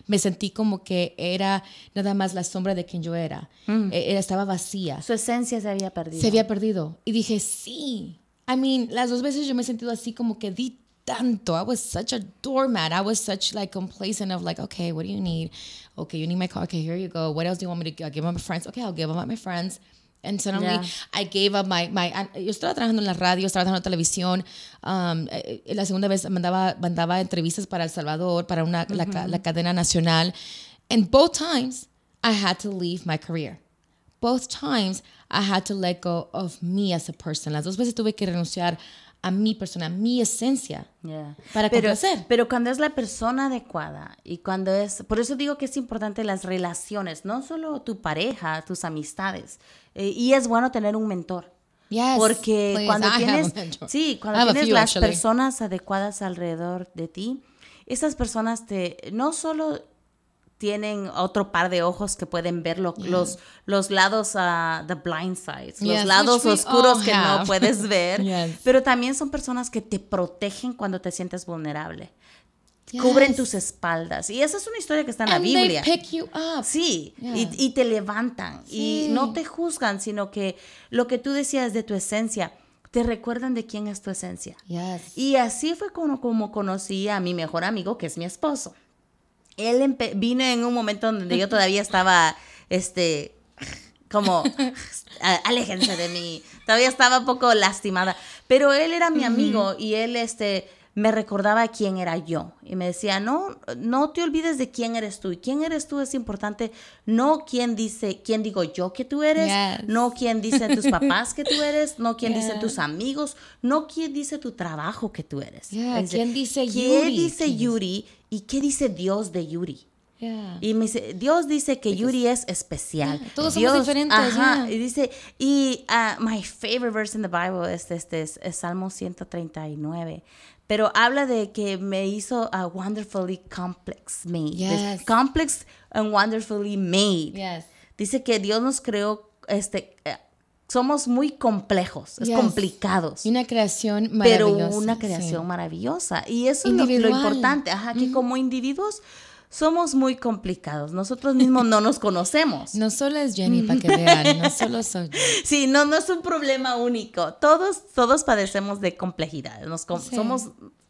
me sentí como que era nada más la sombra de quien yo era. Eh, estaba vacía. Su esencia se había perdido. Se había perdido. Y dije, sí. I mean, las dos veces yo me he sentido así como que di tanto. I was such a doormat. I was such like complacent of like, okay, what do you need? Okay, you need my car. Okay, here you go. What else do you want me to give? I'll give my friends. Okay, I'll give up my friends. And suddenly Yeah. I gave up my, my, yo estaba trabajando en la radio, estaba trabajando en la televisión. Um, eh, la segunda vez mandaba, mandaba entrevistas para El Salvador, para una, la, ca- la cadena nacional. And both times I had to leave my career both times I had to let go of me as a person. Las dos veces tuve que renunciar a mi persona, a mi esencia. Yeah. Para pero, complacer. pero cuando es la persona adecuada y cuando es, por eso digo que es importante las relaciones, no solo tu pareja, tus amistades. Eh, y es bueno tener un mentor. Yes, Porque please. cuando I tienes, sí, cuando tienes few, las actually. personas adecuadas alrededor de ti, esas personas te, no solo tienen otro par de ojos que pueden ver lo- los, los lados, ah, the blind sides, los Yes, lados which we oscuros que no puedes ver, Yes. pero también son personas que te protegen cuando te sientes vulnerable. Cubren Yes. tus espaldas. Y esa es una historia que está en la And Biblia. they pick you up. Sí, Yeah. y, y te levantan y Sí. no te juzgan, sino que lo que tú decías de tu esencia, te recuerdan de quién es tu esencia. Yes. Y así fue como, como conocí a mi mejor amigo, que es mi esposo. Él vino en un momento donde yo todavía estaba, este, como, "A- aléjense de mí. Todavía estaba un poco lastimada. Pero él era mi amigo y él, este, me recordaba quién era yo. Y me decía, no, no te olvides de quién eres tú. Y quién eres tú es importante. No quién dice, quién digo yo que tú eres. Yes. No quién dicen tus papás que tú eres. No quién dicen Yeah. tus amigos. No quién dice tu trabajo que tú eres. Yeah, Es de- ¿quién dice ¿Qué Yuri? dice ¿Quién dice? Yuri y qué dice Dios de Yuri? Yeah. Y me dice, Dios dice que Yuri es especial. Yeah, todos somos Dios- diferentes, Ajá, yeah. y dice, y ah, my favorite verse in the Bible es, este, es, es Salmo 139. Pero habla de que me hizo a wonderfully complex made. Yes. Complex and wonderfully made. Yes. Dice que Dios nos creó, este, eh, somos muy complejos, es complicados Y una creación pero maravillosa. una sí. creación maravillosa. Y eso es lo, importante, ajá, que como individuos somos muy complicados. Nosotros mismos no nos conocemos. No solo es Jenny, para que vean, no solo soy yo. Sí, no, no es un problema único. Todos, todos padecemos de complejidades. Nos com- Sí. somos,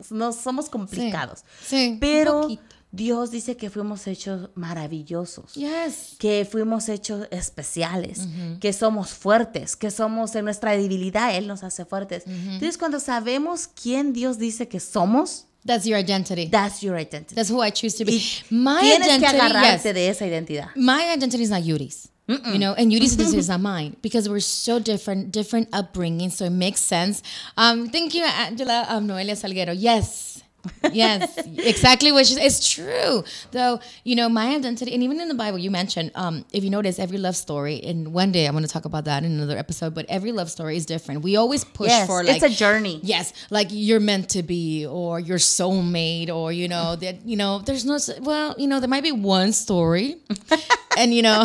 nos somos complicados. Sí, Pero. Dios dice que fuimos hechos maravillosos. Yes. Que fuimos hechos especiales, que somos fuertes, que somos en nuestra debilidad, Él nos hace fuertes. Entonces, cuando sabemos quién Dios dice que somos, That's your identity. That's your identity. That's who I choose to be. Y My tienes que identity, agarrarte yes. de esa identidad. My identity is not Yuri's. You know, and Yuri's identity is not mine because we're so different, different upbringing. So it makes sense. Um, thank you, Angela. Um, Noelia Salguero. Yes. Yes, exactly what she's, it's true. Though, you know, my identity, and even in the Bible, you mentioned, um, if you notice, every love story, and one day I want to talk about that in another episode, but every love story is different. We always push Yes, for it's a journey. Yes, like you're meant to be, or you're soulmate, or you know that you know there's no well, you know there might be one story, and you know.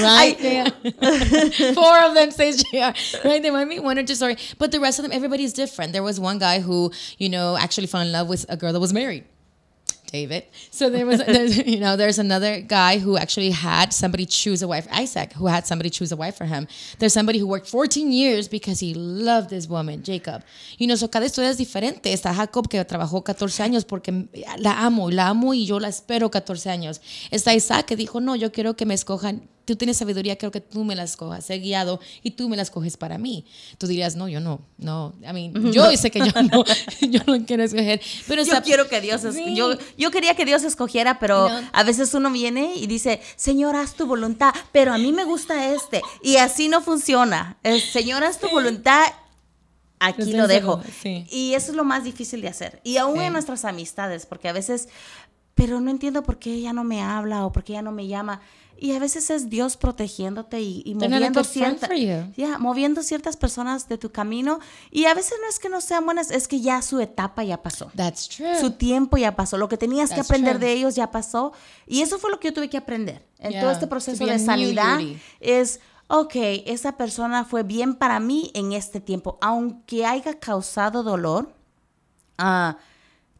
Right, yeah. four of them say JR. Right, there might be one or two story, but the rest of them, everybody's different. There was one guy who, you know, actually fell in love with a girl that was married. David. So there was, you know, there's another guy who actually had somebody choose a wife, Isaac, who had somebody choose a wife for him. There's somebody who worked 14 years because he loved this woman, Jacob. You know, so cada historia es diferente. Está Jacob que trabajó 14 años porque la amo, la amo y yo la espero 14 años. Está Isaac que dijo, no, yo quiero que me escojan. Tú tienes sabiduría, quiero que tú me la escojas. He guiado y tú me la escoges para mí. Tú dirías, no, yo no, no. I mean, yo sé que yo no, yo no quiero escoger. Pero Yo quiero que Dios, es- Sí. yo, yo quería que Dios escogiera, pero No. a veces uno viene y dice, Señor, haz tu voluntad, pero a mí me gusta este. Y así no funciona. Señor, haz tu voluntad, aquí lo dejo. sí. Y eso es lo más difícil de hacer. Y aún Sí. en nuestras amistades, porque a veces, pero no entiendo por qué ella no me habla o por qué ella no me llama. Y a veces es Dios protegiéndote y, moviendo cierta- ya, moviendo ciertas personas de tu camino. Y a veces no es que no sean buenas, es que ya su etapa ya pasó. That's true. Su tiempo ya pasó. Lo que tenías que aprender true. de ellos ya pasó. Y eso fue lo que yo tuve que aprender. En Yeah, todo este proceso de sanidad es, ok, esa persona fue bien para mí en este tiempo. Aunque haya causado dolor, ah,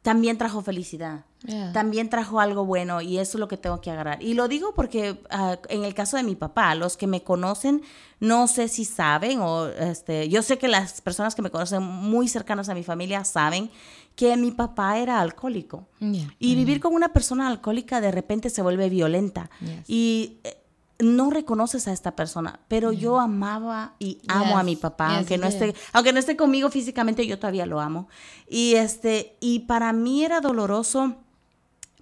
también trajo felicidad. Yeah. También trajo algo bueno y eso es lo que tengo que agarrar. Y lo digo porque ah, en el caso de mi papá, los que me conocen, no sé si saben o este, yo sé que las personas que me conocen muy cercanas a mi familia saben que mi papá era alcohólico. Yeah. Y vivir con una persona alcohólica de repente se vuelve violenta. Yes. Y eh, no reconoces a esta persona, pero yo amaba y amo a mi papá, Yes, aunque no esté, aunque no esté conmigo físicamente, yo todavía lo amo. Y este, y para mí era doloroso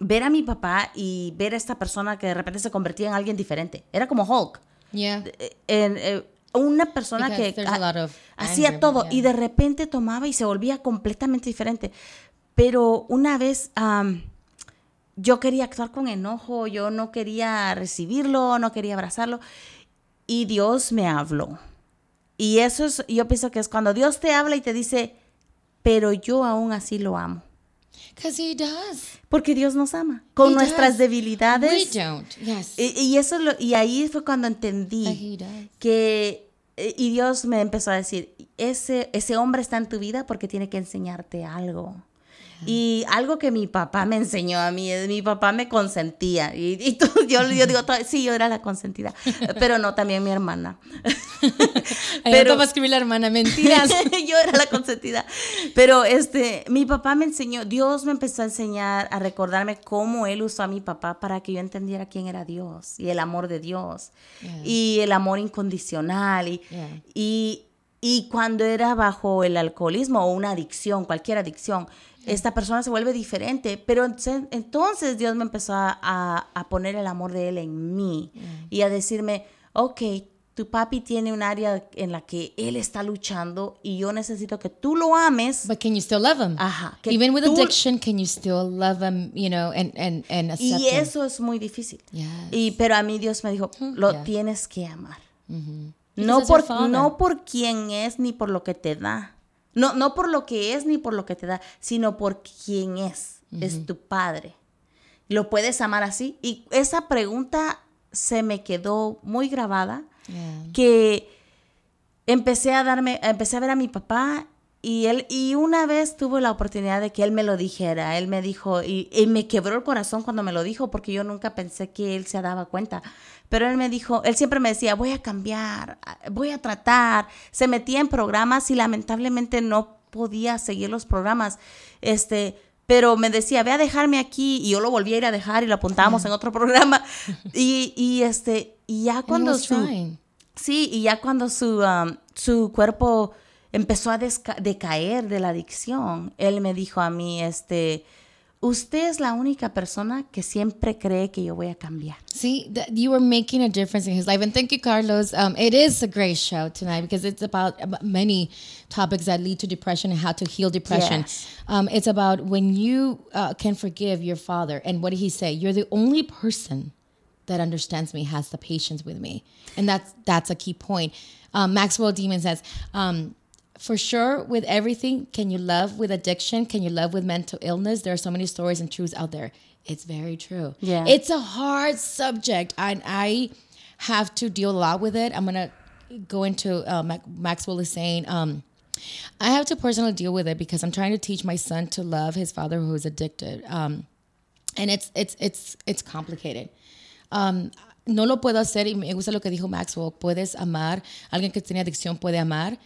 ver a mi papá y ver a esta persona que de repente se convertía en alguien diferente. Era como Hulk. Yeah. Eh, en- eh, una persona Because que hacía todo yeah. y de repente tomaba y se volvía completamente diferente. Pero una vez yo quería actuar con enojo, yo no quería recibirlo, no quería abrazarlo y Dios me habló. Y eso es, yo pienso que es cuando Dios te habla y te dice, pero yo aún así lo amo. Because he does. Porque Dios nos ama. Con He nuestras does. debilidades. We don't. Yes. Y, y eso es lo- y ahí fue cuando entendí que eh, y Dios me empezó a decir, ese, ese hombre está en tu vida porque tiene que enseñarte algo. Y algo que mi papá me enseñó a mí, mi papá me consentía. Y, y tú- yo, yo digo, sí, yo era la consentida, pero no, también mi hermana. Pero va a escribir la hermana, mentiras. yo era la consentida. Pero este, mi papá me enseñó, Dios me empezó a enseñar a recordarme cómo él usó a mi papá para que yo entendiera quién era Dios y el amor de Dios Yeah. y el amor incondicional y, Yeah. y, y cuando era bajo el alcoholismo o una adicción, cualquier adicción, esta persona se vuelve diferente, pero entonces, entonces Dios me empezó a, a- a poner el amor de Él en mí y a decirme, ok, tu papi tiene un área en la que Él está luchando y yo necesito que tú lo ames. But can you still love him? Ajá, Even with addiction, can you still love him, you know, and, and, and accept Y him? eso es muy difícil. Yes. Y, pero a mí Dios me dijo, lo Yeah. tienes que amar. Because No por, no por quién es ni por lo que te da. No, no por lo que es ni por lo que te da, sino por quién es. Es tu padre. ¿Lo puedes amar así? Y esa pregunta se me quedó muy grabada, Yeah. que empecé a darme, empecé a ver a mi papá y él, y una vez tuve la oportunidad de que él me lo dijera. Él me dijo, y, y me quebró el corazón cuando me lo dijo, porque yo nunca pensé que él se daba cuenta. Pero él me dijo, él siempre me decía, voy a cambiar, voy a tratar. Se metía en programas y lamentablemente no podía seguir los programas. Este, pero me decía, ve a dejarme aquí, y yo lo volví a ir a dejar y lo apuntábamos en otro programa. Y, y este, y ya cuando su. Sí, y ya cuando su, um, su cuerpo empezó a decaer de la adicción, él me dijo a mí, este, usted es la única persona que siempre cree que yo voy a cambiar. See, that you were making a difference in his life. And thank you, Carlos. Um, it is a great show tonight because it's about about many topics that lead to depression and how to heal depression. Yes. Um, it's about when you uh, can forgive your father. And what did he say? You're the only person that understands me, has the patience with me. And that's, that's a key point. Um, Maxwell Demon says, um, for sure, with everything, can you love with addiction? Can you love with mental illness? There are so many stories and truths out there. It's very true. Yeah. It's a hard subject, and I have to deal a lot with it. I'm gonna go into uh, Mac- Maxwell is saying. Um, I have to personally deal with it because I'm trying to teach my son to love his father who is addicted. Um, and it's it's it's it's complicated. Um, no lo puedo hacer y me gusta lo que dijo Maxwell. Puedes amar, alguien que tiene adicción puede amar.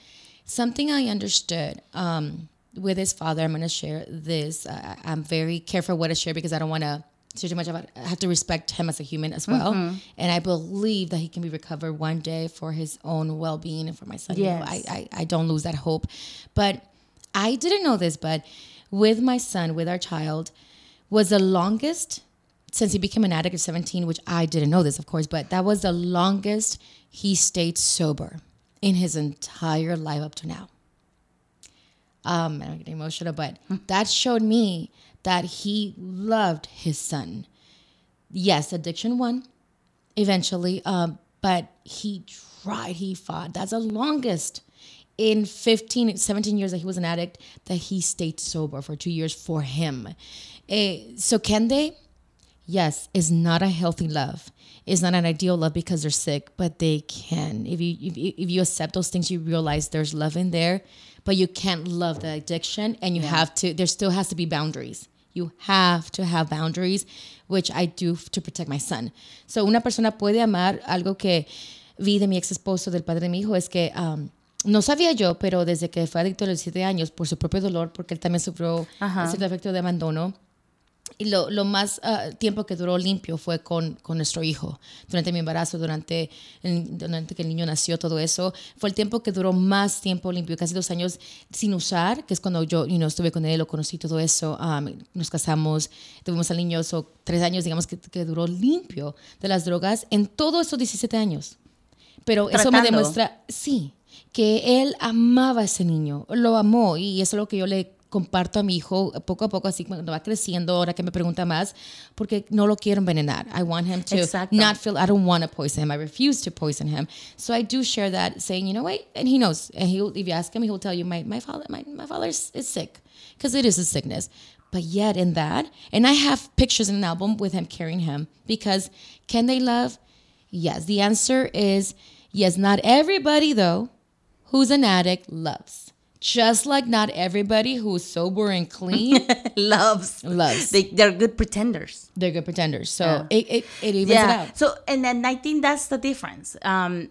Something I understood um, with his father, I'm going to share this. Uh, I'm very careful what I share because I don't want to say too much about it. I have to respect him as a human as well. And I believe that he can be recovered one day for his own well being and for my son. You know, Yes. I, I, I don't lose that hope. But I didn't know this, but with my son, with our child, was the longest since he became an addict at 17, which I didn't know this, of course, but that was the longest he stayed sober in his entire life up to now. Um, I'm getting emotional, but that showed me that he loved his son. Yes, addiction won eventually, um, but he tried, he fought. That's the longest in 15, 17 years that he was an addict that he stayed sober for two years for him. Eh, so can they? Yes, it's not a healthy love. It's not an ideal love because they're sick, but they can. If you if, if you accept those things, you realize there's love in there, but you can't love the addiction, and you have to. There still has to be boundaries. You have to have boundaries, which I do to protect my son. So una persona puede amar algo que vi de mi ex esposo, del padre de mi hijo, es que um, no sabía yo, pero desde que fue adicto a los siete años por su propio dolor, porque él también sufrió ese efecto de abandono. Y lo, lo más ah, tiempo que duró limpio fue con, con nuestro hijo. Durante mi embarazo, durante, el- durante que el niño nació, todo eso. Fue el tiempo que duró más tiempo limpio, casi dos años sin usar, que es cuando yo you know, estuve con él, lo conocí, todo eso. um, nos casamos, tuvimos al niño, so, tres años, digamos, que, que duró limpio de las drogas en todos esos 17 años. Pero eso me demuestra, sí, que él amaba a ese niño, lo amó y eso es lo que yo le comparto a mi hijo poco a poco, así cuando va creciendo, ahora que me pregunta más, porque no lo quiero envenenar. I want him to Exacto. not feel, I don't want to poison him. I refuse to poison him. So I do share that, saying, you know what, and he knows. And he'll, if you ask him, he'll tell you, my, my father, my, my father is, is sick, because it is a sickness. But yet in that, and I have pictures in an album with him carrying him, because can they love? Yes. The answer is yes. Not everybody, though, who's an addict loves. Just like not everybody who's sober and clean Loves. loves. They, they're good pretenders. They're good pretenders. So Yeah. it, it, it evens it out. So, and then I think that's the difference. Um,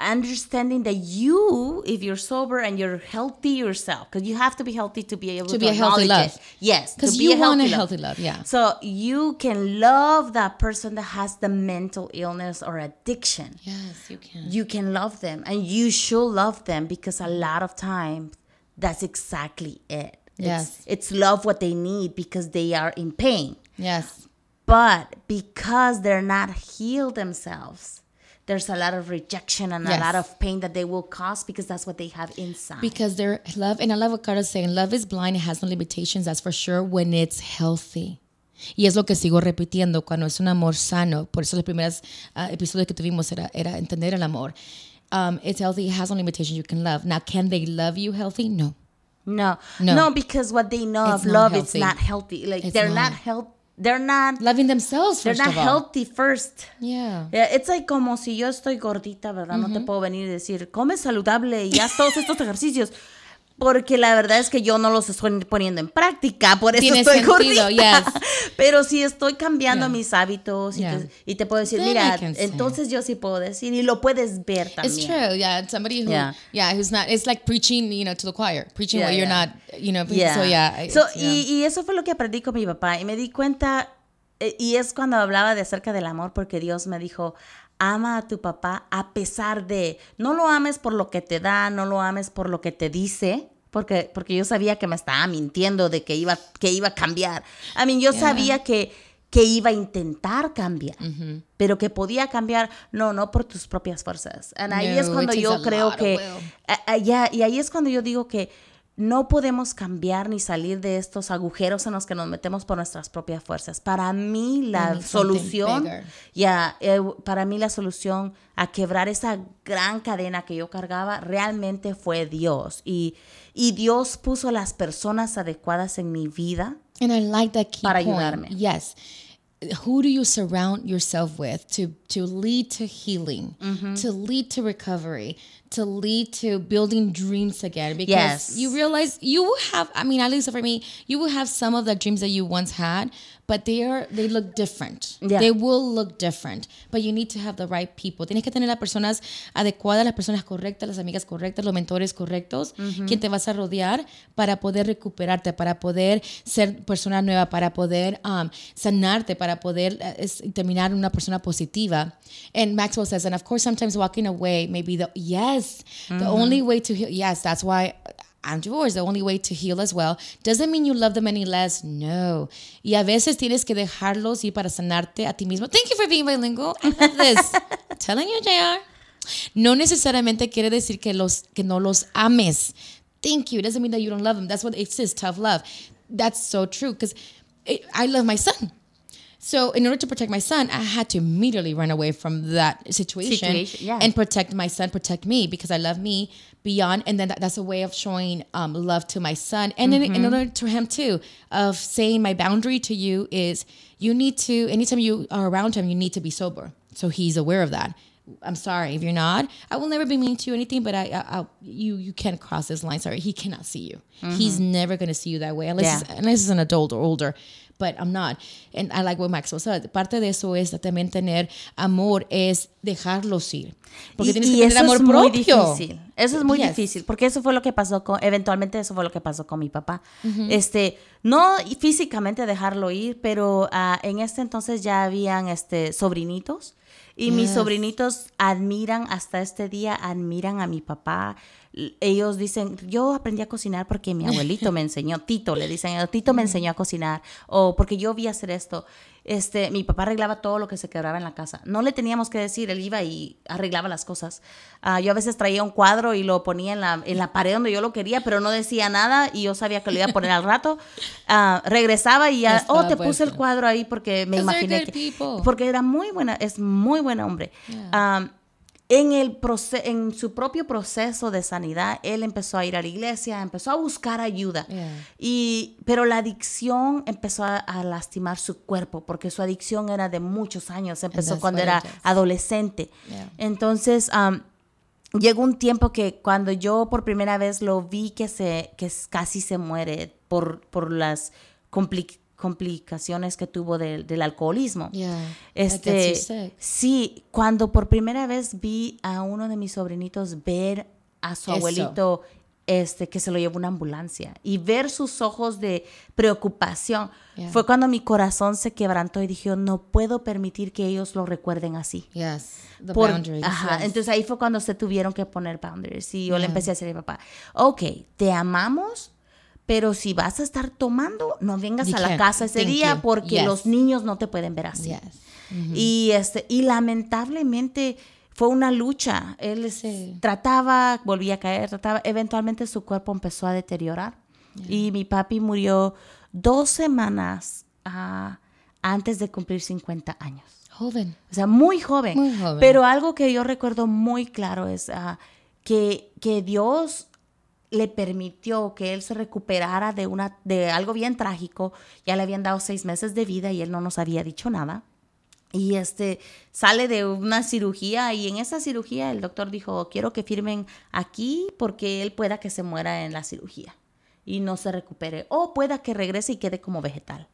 understanding that you, if you're sober and you're healthy yourself, because you have to be healthy to be able to, To be a healthy love. it. Yes, Because be you want a love. healthy love, yeah. So you can love that person that has the mental illness or addiction. Yes, you can. You can love them, and you should love them because a lot of times that's exactly it. Yes. it's, it's love what they need because they are in pain. Yes. But because they're not healed themselves, there's a lot of rejection and a lot of pain that they will cause because that's what they have inside. Because their love, and I love what Carla's saying, love is blind, it has no limitations, that's for sure, when it's healthy. Y es lo que sigo repitiendo, cuando es un amor sano, por eso los primeros ah, episodios que tuvimos era, era entender el amor. Um, it's healthy, it has no limitations, you can love. Now, can they love you healthy? No. no, No. no, because what they know It's of love healthy. is not healthy. Like It's they're not. not health. They're not. Loving themselves, They're first not of all. healthy first. Yeah. Yeah, it's like como si yo estoy gordita, ¿verdad? No te puedo venir y decir, come saludable y haz todos estos ejercicios. Porque la verdad es que yo no los estoy poniendo en práctica, por eso Tiene estoy gordita. yes. Pero si estoy cambiando Yeah. mis hábitos y, Yeah. te, y te puedo decir, Then mira, entonces yo sí puedo decir y lo puedes ver también. It's true, yeah. Somebody who, Yeah. yeah. who's not. It's like preaching, you know, to the choir, preaching Yeah, what you're not, you know. Yeah. So yeah. So, it's- yeah. y, y eso fue lo que aprendí con mi papá. Y me di cuenta, eh, y es cuando hablaba de acerca del amor, porque Dios me dijo, ama a tu papá a pesar de, no lo ames por lo que te da, no lo ames por lo que te dice. Porque, porque yo sabía que me estaba mintiendo de que iba, que iba a cambiar. I mean, yo sabía que, que iba a intentar cambiar, pero que podía cambiar, no, no por tus propias fuerzas. And ahí es cuando yo a creo que a- a- y ahí es cuando yo digo que no podemos cambiar ni salir de estos agujeros en los que nos metemos por nuestras propias fuerzas. Para mí la solución, eh, para mí la solución a quebrar esa gran cadena que yo cargaba realmente fue Dios. Y, y Dios puso las personas adecuadas en mi vida. And I like that key Para point. ayudarme. Yes. Who do you surround yourself with to to lead to healing, Mm-hmm. to lead to recovery, to lead to building dreams again? Because Yes. you realize you will have. I mean, at least for me, you will have some of the dreams that you once had, but they are they look different. Yeah. They will look different, but you need to have the right people. Tienes que tener las personas adecuadas, las personas correctas, las amigas correctas, los mentores correctos, quien te vas a rodear para poder recuperarte, para poder ser persona nueva, para poder um, sanarte, para poder uh, es- terminar una persona positiva. And Maxwell says, and of course, sometimes walking away may be the yes, the mm-hmm. only way to heal. Yes, that's why. I'm divorced. The only way to heal as well. Doesn't mean you love them any less. No. Y a veces tienes que dejarlos ir para sanarte a ti mismo. Thank you for being bilingual. I love this. Telling you, JR. No necesariamente quiere decir que, los, que no los ames. Thank you. It doesn't mean that you don't love them. That's what it says, tough love. That's so true because I love my son. So in order to protect my son, I had to immediately run away from that situation, Situation, yeah. and protect my son, protect me because I love me beyond. And then that, that's a way of showing um, love to my son, and then in order to him too, of saying my boundary to you is you need to anytime you are around him, you need to be sober. So he's aware of that. I'm sorry if you're not. I will never be mean to you anything, but I, I, I you you can't cross this line. Sorry, he cannot see you. He's never gonna see you that way unless Yeah. he's- unless he's an adult or older. But I'm not. And I like what Maxwell said. Parte de eso es también tener amor, es dejarlos ir. Porque Y, tienes y que tener eso amor es muy propio. difícil. Eso es muy Yes. difícil, porque eso fue lo que pasó con, eventualmente eso fue lo que pasó con mi papá. Este, no físicamente dejarlo ir, pero ah, en este entonces ya habían este sobrinitos y mis sobrinitos admiran hasta este día admiran a mi papá. ellos dicen, yo aprendí a cocinar porque mi abuelito me enseñó, Tito le dicen, Tito me enseñó a cocinar, o porque yo vi hacer esto. Este, mi papá arreglaba todo lo que se quebraba en la casa. No le teníamos que decir, él iba y arreglaba las cosas. Ah, yo a veces traía un cuadro y lo ponía en la, en la pared donde yo lo quería, pero no decía nada y yo sabía que lo iba a poner al rato. Ah, regresaba y ya, oh, te puse el cuadro ahí porque me they're imaginé que... people. Porque era muy buena, es muy buen hombre. Yeah. Um, en, el proce- en su propio proceso de sanidad, él empezó a ir a la iglesia, empezó a buscar ayuda. Yeah. Y, pero la adicción empezó a, a lastimar su cuerpo, porque su adicción era de muchos años. Empezó cuando era adolescente. Yeah. Entonces, um, llegó un tiempo que cuando yo por primera vez lo vi que, se, que casi se muere por, por las compli- complicaciones que tuvo del- del alcoholismo. Yeah. Este, sí, cuando por primera vez vi a uno de mis sobrinitos ver a su Eso. abuelito este que se lo llevó una ambulancia y ver sus ojos de preocupación Yeah. fue cuando mi corazón se quebrantó y dije, no puedo permitir que ellos lo recuerden así. Yes. The Por- boundaries. ajá, yes. entonces ahí fue cuando se tuvieron que poner boundaries y yo le empecé a decir a mi papá, ok, te amamos, pero si vas a estar tomando, no vengas You a la casa ese día you. porque Yes. los niños no te pueden ver así. Yes. Y este y lamentablemente fue una lucha. Él Sí. trataba, volvía a caer, trataba, eventualmente su cuerpo empezó a deteriorar. Y mi papi murió dos semanas ah, antes de cumplir 50 años. Joven. O sea, muy joven. Muy joven. Pero algo que yo recuerdo muy claro es ah, que, que Dios le permitió que él se recuperara de, una, de algo bien trágico. Ya le habían dado seis meses de vida y él no nos había dicho nada. Y este sale de una cirugía y en esa cirugía el doctor dijo, quiero que firmen aquí porque él pueda que se muera en la cirugía y no se recupere. O pueda que regrese y quede como vegetal.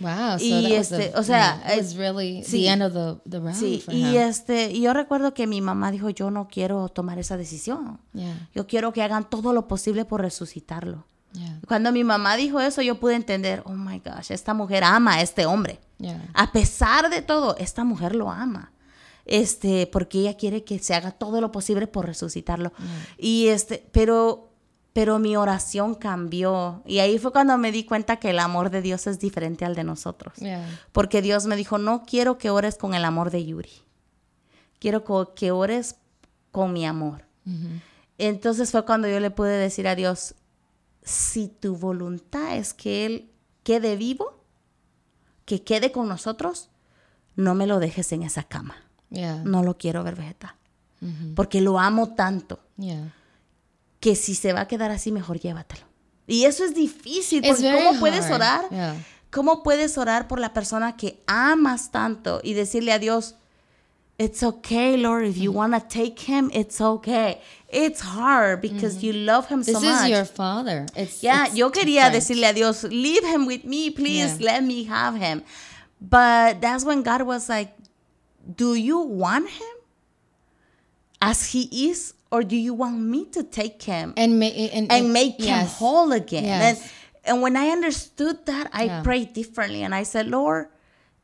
Wow. So Y este, the- o sea, yeah, it was eh, really sí. the end of the, the road Sí, for y him. este, y yo recuerdo que mi mamá dijo, yo no quiero tomar esa decisión. Yeah. Yo quiero que hagan todo lo posible por resucitarlo. Yeah. Cuando mi mamá dijo eso, yo pude entender, oh my gosh, esta mujer ama a este hombre. Yeah. A pesar de todo, esta mujer lo ama. Este, porque ella quiere que se haga todo lo posible por resucitarlo. Y este, pero pero mi oración cambió y ahí fue cuando me di cuenta que el amor de Dios es diferente al de nosotros. Yeah. Porque Dios me dijo, "No quiero que ores con el amor de Yuri. Quiero que ores con mi amor." Entonces fue cuando yo le pude decir a Dios, si tu voluntad es que Él quede vivo, que quede con nosotros, no me lo dejes en esa cama. Yeah. No lo quiero ver vegetal. Porque lo amo tanto Yeah. Que si se va a quedar así, mejor llévatelo. Y eso es difícil, porque ¿cómo puedes orar? Yeah. ¿Cómo puedes orar por la persona que amas tanto y decirle a Dios, it's okay, Lord, if you want to take him, it's okay. It's hard because you love him This so is much. your father. It's Yeah, it's yo quería different. decirle a Dios, leave him with me, please, Yeah. let me have him. But that's when God was like, do you want him as he is, or do you want me to take him and, ma- and, and make him whole again? Yes. And, and when I understood that, I Yeah. prayed differently and I said, Lord,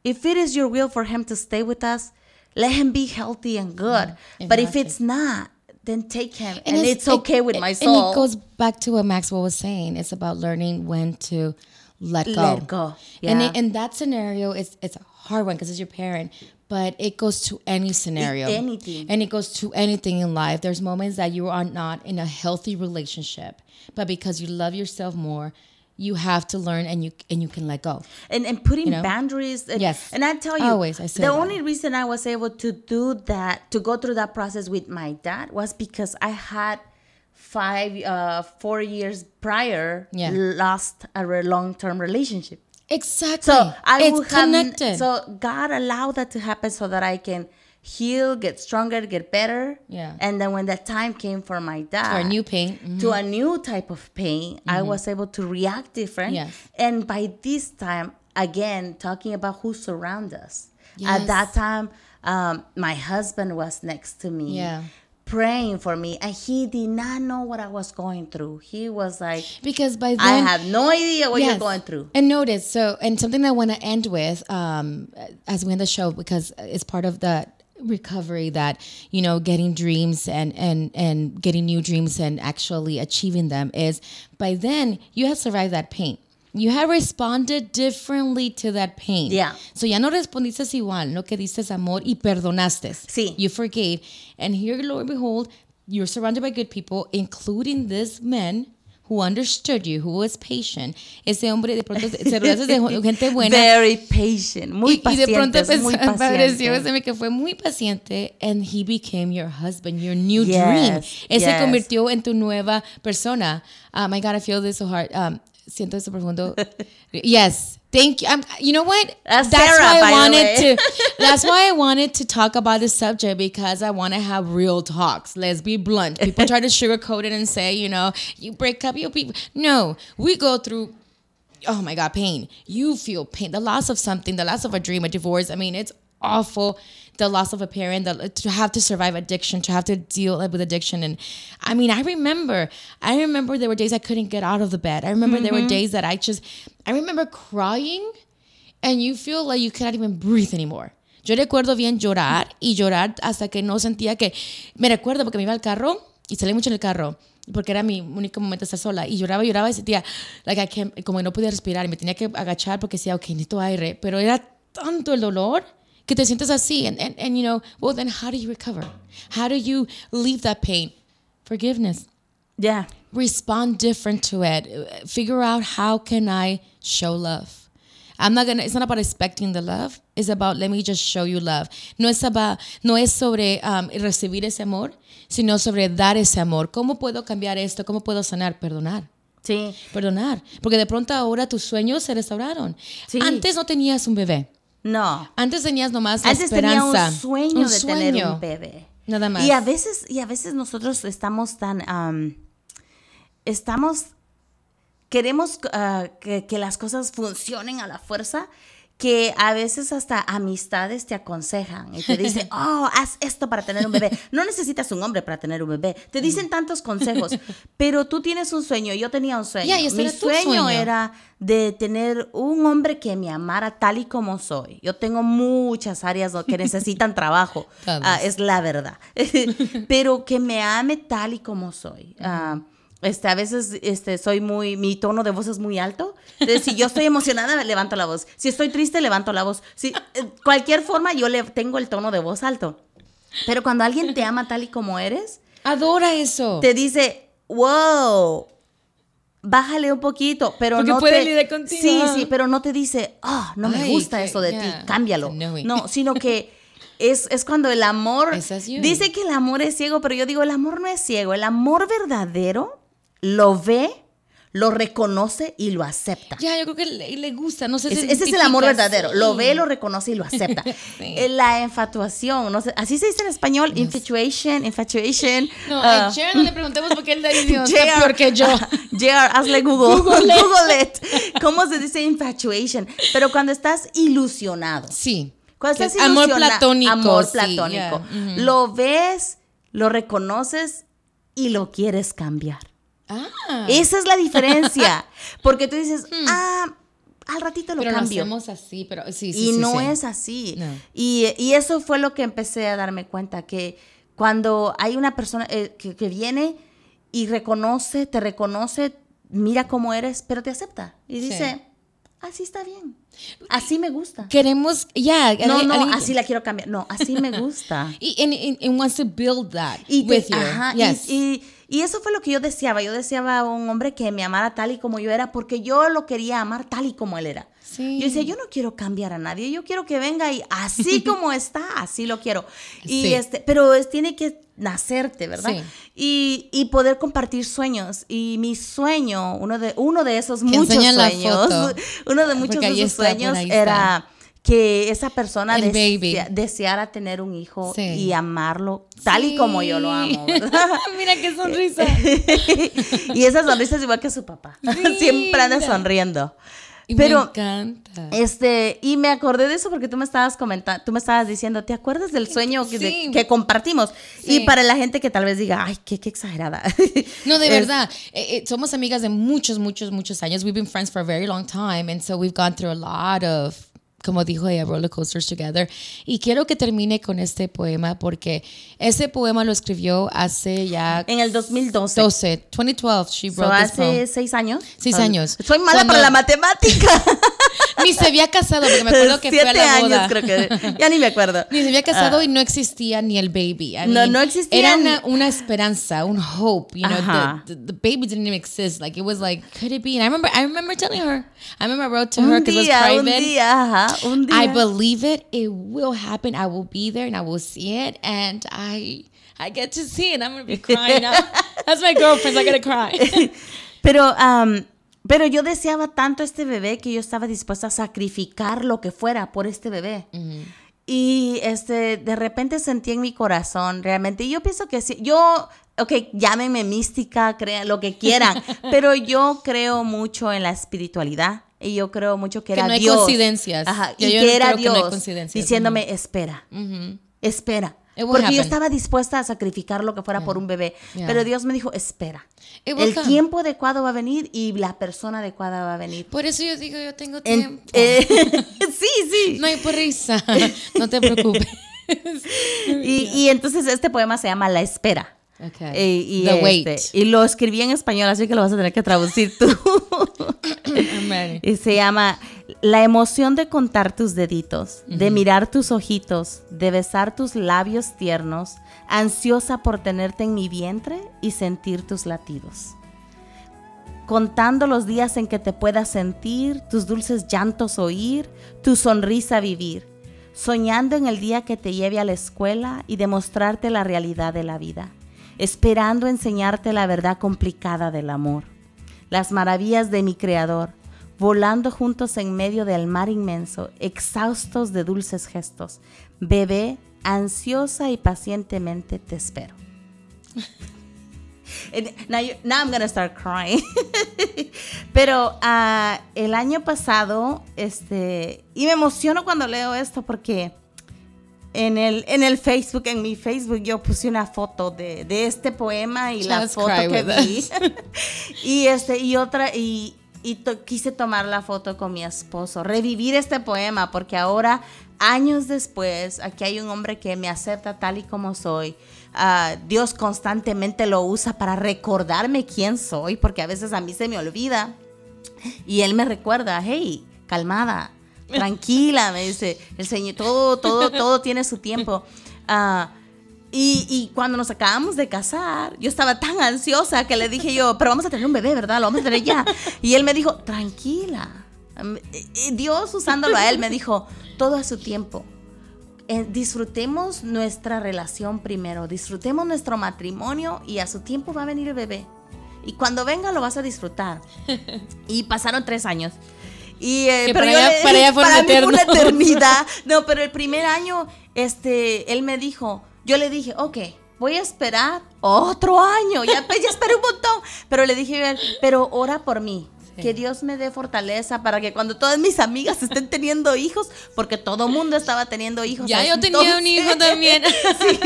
if it is your will for him to stay with us, let him be healthy and good. But if it's not, then take him. And, it's- it's okay it- with my soul. And it goes back to what Maxwell was saying. It's about learning when to let go. Let go, And yeah. it, in that scenario, it's it's a hard one because it's your parent. But it goes to any scenario, anything. and it goes to anything in life. There's moments that you are not in a healthy relationship, but because you love yourself more, you have to learn and you and you can let go. and, and putting You know? boundaries. And, Yes. And I tell you, Always, I say the that. only reason I was able to do that, to go through that process with my dad, was because I had five, uh, four years prior, Yeah. lost a long term relationship. Exactly. So I it's have, connected. So God allowed that to happen so that I can heal, get stronger, get better. Yeah. And then when that time came for my dad, For a new pain. Mhm. to a new type of pain, I was able to react different. Yes. And by this time, again, talking about who surround us. Yes. At that time, um, my husband was next to me. Yeah. Praying for me, and he did not know what I was going through. He was like, because by then "I have no idea what you're going through." And notice, so, and something that I want to end with um, as we end the show, because it's part of the recovery that you know getting dreams and and and getting new dreams and actually achieving them is by then you have survived that pain you have responded differently to that pain Yeah. so ya no respondiste igual no que dices amor y perdonaste Sí. you forgave and here lo and behold you're surrounded by good people including this man who understood you who was patient ese hombre de pronto se rodeas de gente buena Very patient, muy y, y paciente. de pronto empezó- pareció ese que fue muy paciente and he became your husband, your new Yes, dream. Él se yes. convirtió en tu nueva persona. Oh my God, I feel this so hard. Um, siento eso profundo. yes. Thank you. Um, you know what? That's Sarah, why I wanted to. That's why I wanted to talk about this subject because I want to have real talks. Let's be blunt. People try to sugarcoat it and say, you know, you break up, you people. No, we go through oh my god pain you feel pain the loss of something the loss of a dream a divorce i mean it's awful the loss of a parent the, to have to survive addiction to have to deal with addiction. And i mean i remember i remember there were days i couldn't get out of the bed. I remember there were days that i just i remember crying and you feel like you cannot even breathe anymore. Yo recuerdo bien llorar y llorar hasta que no sentía que me recuerdo porque me iba al carro y salí mucho en el carro porque era mi único momento de estar sola y lloraba lloraba y sentía like I can't- como que no podía respirar y me tenía que agachar porque decía ok necesito aire pero era tanto el dolor que te sientes así and, and, and you know well then how do you recover how do you leave that pain forgiveness Yeah. respond different to it. Figure out how can I show love. I'm not gonna. It's not about expecting the love. It's about let me just show you love. No es about. No es sobre um, recibir ese amor, sino sobre dar ese amor. ¿Cómo puedo cambiar esto? ¿Cómo puedo sanar? Perdonar. Sí. Perdonar. Porque de pronto ahora tus sueños se restauraron. Sí. Antes no tenías un bebé. No. Antes tenías nomás la Antes tenía esperanza. un sueño Un de tener un bebé. Nada más. Y a veces, y a veces nosotros estamos tan, am, estamos, queremos ah, que, que las cosas funcionen a la fuerza, que a veces hasta amistades te aconsejan y te dicen, oh, haz esto para tener un bebé. No necesitas un hombre para tener un bebé. Te dicen tantos consejos, pero tú tienes un sueño. Yo tenía un sueño. Ya, y ese Mi sueño, sueño. era de tener un hombre que me amara tal y como soy. Yo tengo muchas áreas que necesitan trabajo. Ah, es la verdad. Pero que me ame tal y como soy. Ah, este, a veces este, soy muy, mi tono de voz es muy alto. Entonces, si yo estoy emocionada, levanto la voz. Si estoy triste, levanto la voz. Si, eh, cualquier forma, yo le tengo el tono de voz alto. Pero cuando alguien te ama tal y como eres, Adora eso. te dice, wow, bájale un poquito, pero Porque no puede te... lidiar contigo. Sí, sí, pero no te dice, ah, no me Ay, gusta que- eso de yeah, ti, cámbialo. No, sino que es, es cuando el amor... Dice que el amor es ciego, pero yo digo, el amor no es ciego. El amor verdadero lo ve, lo reconoce y lo acepta. Ya, yo creo que le, le gusta. No sé Es- si ese es el amor verdadero. sí. Lo ve, lo reconoce y lo acepta. Eh, La infatuación, no sé, así se dice en español, infatuation, infatuation. No, a Sharon no le preguntemos por qué él dice, está peor que yo. JR, hazle Google. Google Google, it. it. ¿Cómo se dice infatuation? Pero cuando estás ilusionado. Sí. Cuando estás es amor platónico, Amor sí, platónico. yeah, ujú. Lo ves, lo reconoces y lo quieres cambiar. Ah. Esa es la diferencia. Porque tú dices, ah, al ratito lo Hmm. pero lo cambio. hacemos así, pero sí, sí, y sí, no sí. es así. No. Y, y eso fue lo que empecé a darme cuenta, que cuando hay una persona eh, que, que viene y reconoce, te reconoce, mira cómo eres, pero te acepta. Y Sí. dice, así está bien, así me gusta. Queremos, ya. No, alguien- no, alguien- así la quiero cambiar. No, así me gusta. Y and, and- and wants to build that Y, te- with you. ajá, yes. y, y eso fue lo que yo deseaba. Yo deseaba un hombre que me amara tal y como yo era, porque yo lo quería amar tal y como él era. Sí. Yo decía, yo no quiero cambiar a nadie, yo quiero que venga y así como está, así lo quiero. Y Sí. este, pero es, tiene que nacerte, ¿verdad? Sí. Y, y poder compartir sueños. Y mi sueño, uno de, uno de esos muchos sueños, uno de muchos de esos sueños era que esa persona deseara tener un hijo Sí. y amarlo tal y como yo lo amo, Sí. Mira qué sonrisa. y esa sonrisa es igual que su papá. Siempre anda sonriendo. Y me Pero encanta. este, y me acordé de eso porque tú me estabas comentando, tú me estabas diciendo, ¿te acuerdas del sueño que, de- Sí. que compartimos? Sí. Y para la gente que tal vez diga, ay, qué, qué exagerada. No, de Es- verdad. Eh, eh, somos amigas de muchos, muchos, muchos años. We've been friends for a very long time. And so we've gone through a lot of como dijo ella, Roller Coasters Together. Y quiero que termine con este poema porque ese poema lo escribió hace ya En el 2012. 12, 2012, she So, wrote this hace poem. seis años. Seis So, años. Soy mala Cuando- para la matemática. Ni se había casado, porque me acuerdo que fue a la años boda. creo que. Ya ni me acuerdo. Ni se había casado y no existía ni el baby. I No, mean, no existía Era una, una esperanza, un hope. You know, the, the, the baby didn't even exist. Like it was like, could it be? And I remember, I remember telling her. I remember I wrote to her because it was día, un private. día, ajá, un día. I believe it. It will happen. I will be there and I will see it. And I I get to see it. I'm gonna be crying. That's my girlfriend. So I gotta cry. Pero, am, pero yo deseaba tanto este bebé que yo estaba dispuesta a sacrificar lo que fuera por este bebé. Y este, de repente sentí en mi corazón realmente, y yo pienso que sí, yo, ok, llámenme mística, crean lo que quieran, pero yo creo mucho en la espiritualidad. Y yo creo mucho que Que era no hay coincidencias. Ajá, y yo que era creo que no hay Dios coincidencias. diciéndome, espera, espera. Porque yo estaba dispuesta a sacrificar lo que fuera por un bebé. Yeah. Pero Dios me dijo, espera. El come. tiempo adecuado va a venir y la persona adecuada va a venir. Por eso yo digo, yo tengo En- tiempo. eh, sí, sí. No hay prisa. No te preocupes. Y, y entonces este poema se llama La Espera. Okay. Eh, y, The este, y lo escribí en español, así que lo vas a tener que traducir tú. Y se llama La emoción de contar tus deditos, de mirar tus ojitos, de besar tus labios tiernos, ansiosa por tenerte en mi vientre y sentir tus latidos. Contando los días en que te puedas sentir, tus dulces llantos oír, tu sonrisa vivir, soñando en el día que te lleve a la escuela y demostrarte la realidad de la vida, esperando enseñarte la verdad complicada del amor las maravillas de mi Creador, volando juntos en medio del mar inmenso, exhaustos de dulces gestos. Bebé, ansiosa y pacientemente te espero. Now, you- now I'm gonna start crying. Pero ah, el año pasado, este, y me emociono cuando leo esto porque en el, en el Facebook, en mi Facebook, yo puse una foto de, de este poema y la Just foto cry que vi. y este, y otra, y, y to- quise tomar la foto con mi esposo, revivir este poema, porque ahora, años después, aquí hay un hombre que me acepta tal y como soy. Ah, Dios constantemente lo usa para recordarme quién soy, porque a veces a mí se me olvida. Y él me recuerda, hey, calmada, tranquila, me dice, el Señor, todo, todo, todo tiene su tiempo. Ah, y, cuando nos acabamos de casar, yo estaba tan ansiosa que le dije yo, pero vamos a tener un bebé, ¿verdad? Lo vamos a tener ya. Y él me dijo, tranquila. Mm, y Dios usándolo a él me dijo, todo a su tiempo. Eh, disfrutemos nuestra relación primero, disfrutemos nuestro matrimonio y a su tiempo va a venir el bebé. Y cuando venga lo vas a disfrutar. Y pasaron tres años. Y, eh, pero para yo le- para allá fueron para mí fue una eternidad. No, pero el primer año, este, él me dijo, yo le dije, ok, voy a esperar otro año. Ya, pues, ya esperé un montón. Pero le dije a él, pero ora por mí. Que Dios me dé fortaleza para que cuando todas mis amigas estén teniendo hijos, porque todo mundo estaba teniendo hijos. Ya yo tenía un hijo entonces- también.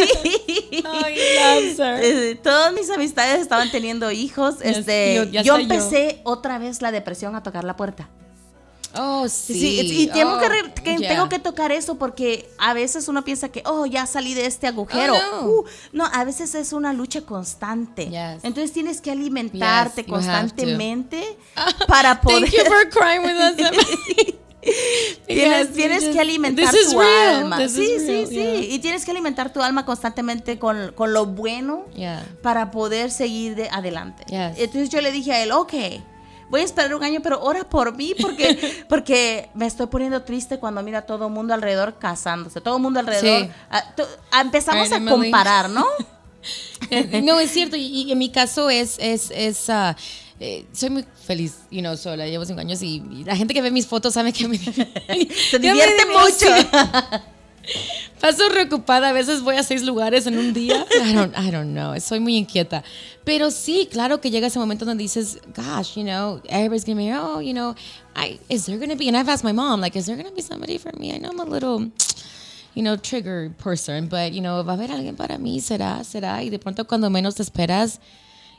Sí. Oh, todas mis amistades estaban teniendo hijos. Yes, Este, yo- yo sé yo. empecé otra vez la depresión a tocar la puerta. Oh, sí. Sí, y tengo, que, Oh, re- que- yeah. tengo que tocar eso porque a veces uno piensa que, oh, ya salí de este agujero. Oh, no. Uh, no, a veces es una lucha constante. Yes. Entonces tienes que alimentarte Yes, constantemente para poder... Thank you for crying with us. Tienes, tienes just- que alimentar tu real. alma. This sí, sí, sí. yeah. Y tienes que alimentar tu alma constantemente con, con lo bueno Yeah. para poder seguir de adelante. Yes. Entonces yo le dije a él, ok, voy a esperar un año, pero ora por mí porque, porque me estoy poniendo triste cuando miro a todo el mundo alrededor casándose. Todo el mundo alrededor. Sí. ah, to- ah, empezamos a comparar, ¿no? No, es cierto. Y, y en mi caso es, es, es eh, soy muy feliz, you know, sola. Llevo cinco años y, y la gente que ve mis fotos sabe que me, Se divierte. mucho. Paso preocupada, a veces voy a seis lugares en un día. I don't, I don't know, soy muy inquieta. Pero sí, claro que llega ese momento donde dices, gosh, you know, everybody's gonna be, oh, you know, I, is there gonna be, and I've asked my mom, like, is there gonna be somebody for me? I know I'm a little, you know, trigger person, but, you know, va a haber alguien para mí, será, será. Y de pronto cuando menos te esperas,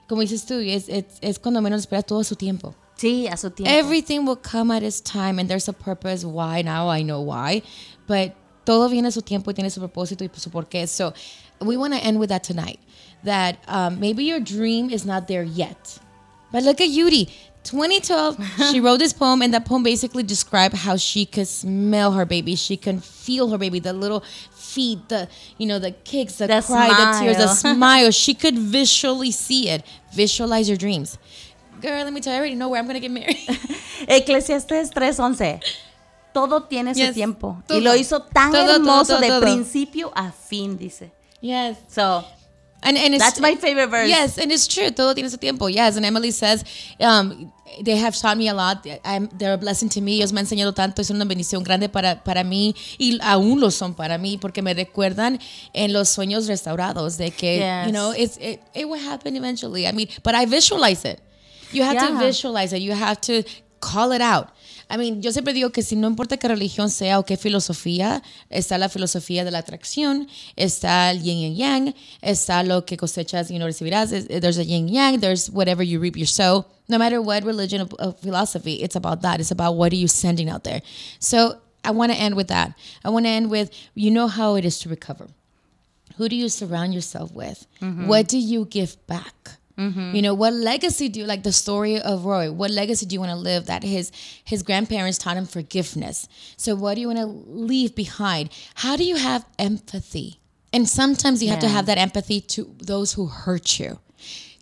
como dices tú, es, es, es cuando menos esperas todo su tiempo. Sí, a su tiempo. Everything will come at its time and there's a purpose why now I know why. But todo viene su tiempo y tiene su propósito y su porqué. So we want to end with that tonight. That um, maybe your dream is not there yet. But look at Yuri. 2012, she wrote this poem, and that poem basically described how she could smell her baby, she can feel her baby, the little feet, the you know, the kicks, the, The cry, the tears, the smile. smile. She could visually see it. Visualize your dreams. Girl, let me tell you, I already know where I'm gonna get married. Eclesiastes 3:11. Todo tiene su tiempo. todo. Y lo hizo tan Todo, hermoso todo, de principio a fin, dice. yes. So, And, and it's, That's my favorite verse. Yes, and it's true. Todo tiene su tiempo. Yes, and Emily says, um, they have taught me a lot. I'm, they're a blessing to me. Ellos me han enseñado tanto. Es una bendición grande para, para mí y aún lo son para mí porque me recuerdan en los sueños restaurados de que, Yes. you know, it's, it, it will happen eventually. I mean, but I visualize it. You have to visualize it. You have to call it out. I mean, yo siempre digo que si no importa qué religión sea o qué filosofía, está la filosofía de la atracción, está el yin y yang, está lo que cosechas y no recibirás. Is- eh, There's a yin yang, there's whatever you reap, you sow. No matter what religion or, or philosophy, it's about that. It's about what are you sending out there. So I want to end with that. I want to end with you know how it is to recover. Who do you surround yourself with? Mm-hmm. What do you give back? Mm-hmm. You know, what legacy do you like the story of Roy? What legacy do you want to live that his his grandparents taught him forgiveness? So what do you want to leave behind? How do you have empathy? And sometimes you have to have that empathy to those who hurt you.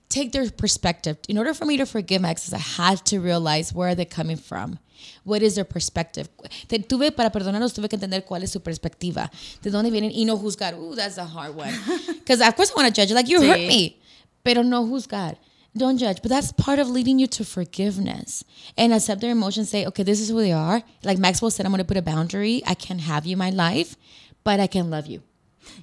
Take their perspective. In order for me to forgive my exes, I had to realize where they're coming from. What is their perspective? Te- tuve para perdonarlos, tuve que entender cuál es su perspectiva. De dónde vienen y no juzgar. Ooh, that's a hard one. Because of course I want to judge you. Like you hurt me, pero no juzgar. Don't judge. But that's part of leading you to forgiveness and accept their emotions. Say, okay, this is who they are. Like Maxwell said, I'm going to put a boundary. I can't have you in my life, but I can love you.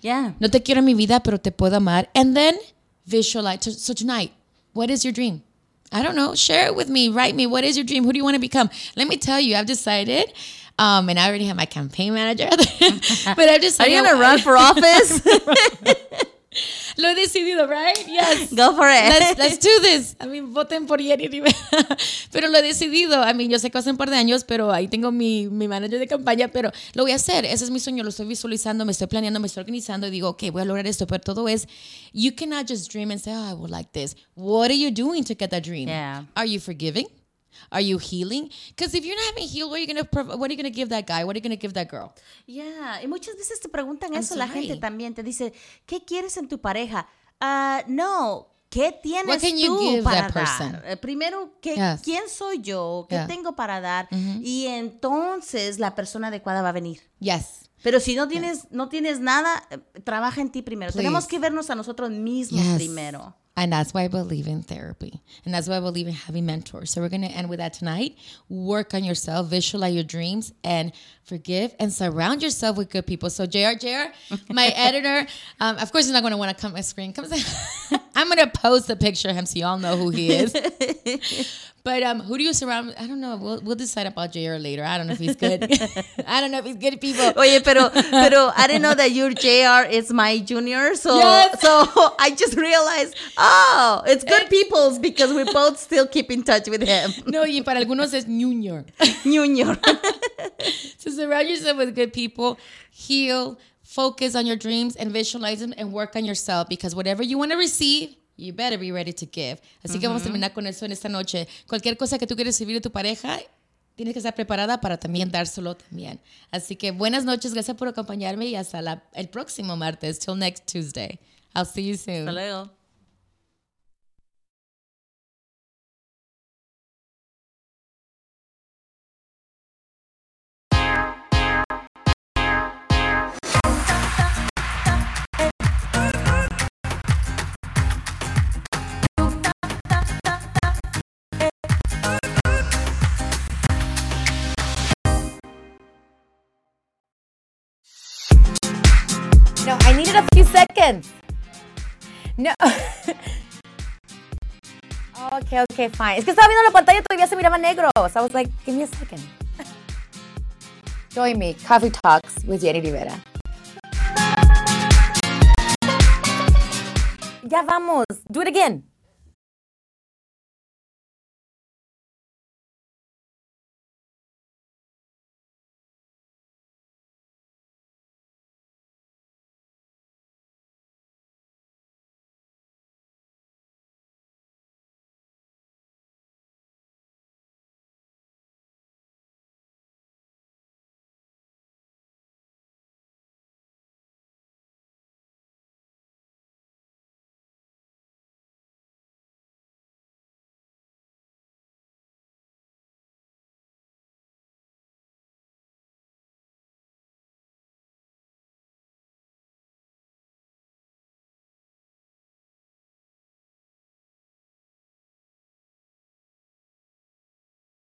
yeah. No te quiero en mi vida, pero te puedo amar. And then visualize. So- So tonight, what is your dream? I don't know. Share it with me. Write me. What is your dream? Who do you want to become? Let me tell you, I've decided, um, and I already have my campaign manager, but I've Are you gonna run for office? Lo he decidido, right? Yes. Go for it. Let's, let's do this. I mean, voten por Jenny Rivera. Pero lo he decidido. I mean, yo sé que hace un par de años, pero ahí tengo mi, mi manager de campaña, pero lo voy a hacer. Ese es mi sueño. Lo estoy visualizando, me estoy planeando, me estoy organizando y digo, ok, voy a lograr esto. Pero todo es, you cannot just dream and say, oh, I would like this. What are you doing to get that dream? Yeah. Are you forgiving? Are you healing? Because if you're not having healed, what are you gonna what are you gonna give that guy? What are you gonna give that girl? Yeah, y muchas veces te preguntan I'm eso la sorry. gente también. Te dice, ¿qué quieres en tu pareja? Ah, no, ¿qué tienes What can you tú give para that person? dar? Eh, Primero, ¿qué, Yes. ¿quién soy yo? ¿Qué Yeah. tengo para dar? Y entonces la persona adecuada va a venir. Yes. Pero si no tienes, no tienes nada, eh, trabaja en ti primero. Tenemos que vernos a nosotros mismos Yes. primero. And that's why I believe in therapy. And that's why I believe in having mentors. So we're going to end with that tonight. Work on yourself, visualize your dreams, and forgive and surround yourself with good people. So, JR, JR, my editor, um, of course, he's not going to want to come on screen. Come I'm going to post the picture of him so y'all know who he is. but um, who do you surround? I don't know. We'll, we'll decide about JR later. I don't know if he's good. I don't know if he's good people. Oye, pero, pero I didn't know that your JR is my junior, so Yes. so I just realized, oh, it's good people's because we both still keep in touch with him. No, y para algunos es Junior. Junior. So surround yourself with good people, heal, focus on your dreams, and visualize them and work on yourself because whatever you want to receive, you better be ready to give. Así que vamos a terminar con eso en esta noche. Cualquier cosa que tú quieres recibir de tu pareja, tienes que estar preparada para también dárselo también. Así que buenas noches, gracias por acompañarme y hasta la- el próximo martes. Till next Tuesday. I'll see you soon. Hasta luego. A few seconds. No. okay, okay, fine. Es que estaba viendo la pantalla y todavía se miraba negro. So I was like, give me a second. Join me, Coffee Talks with Jenny Rivera. Ya vamos. Do it again.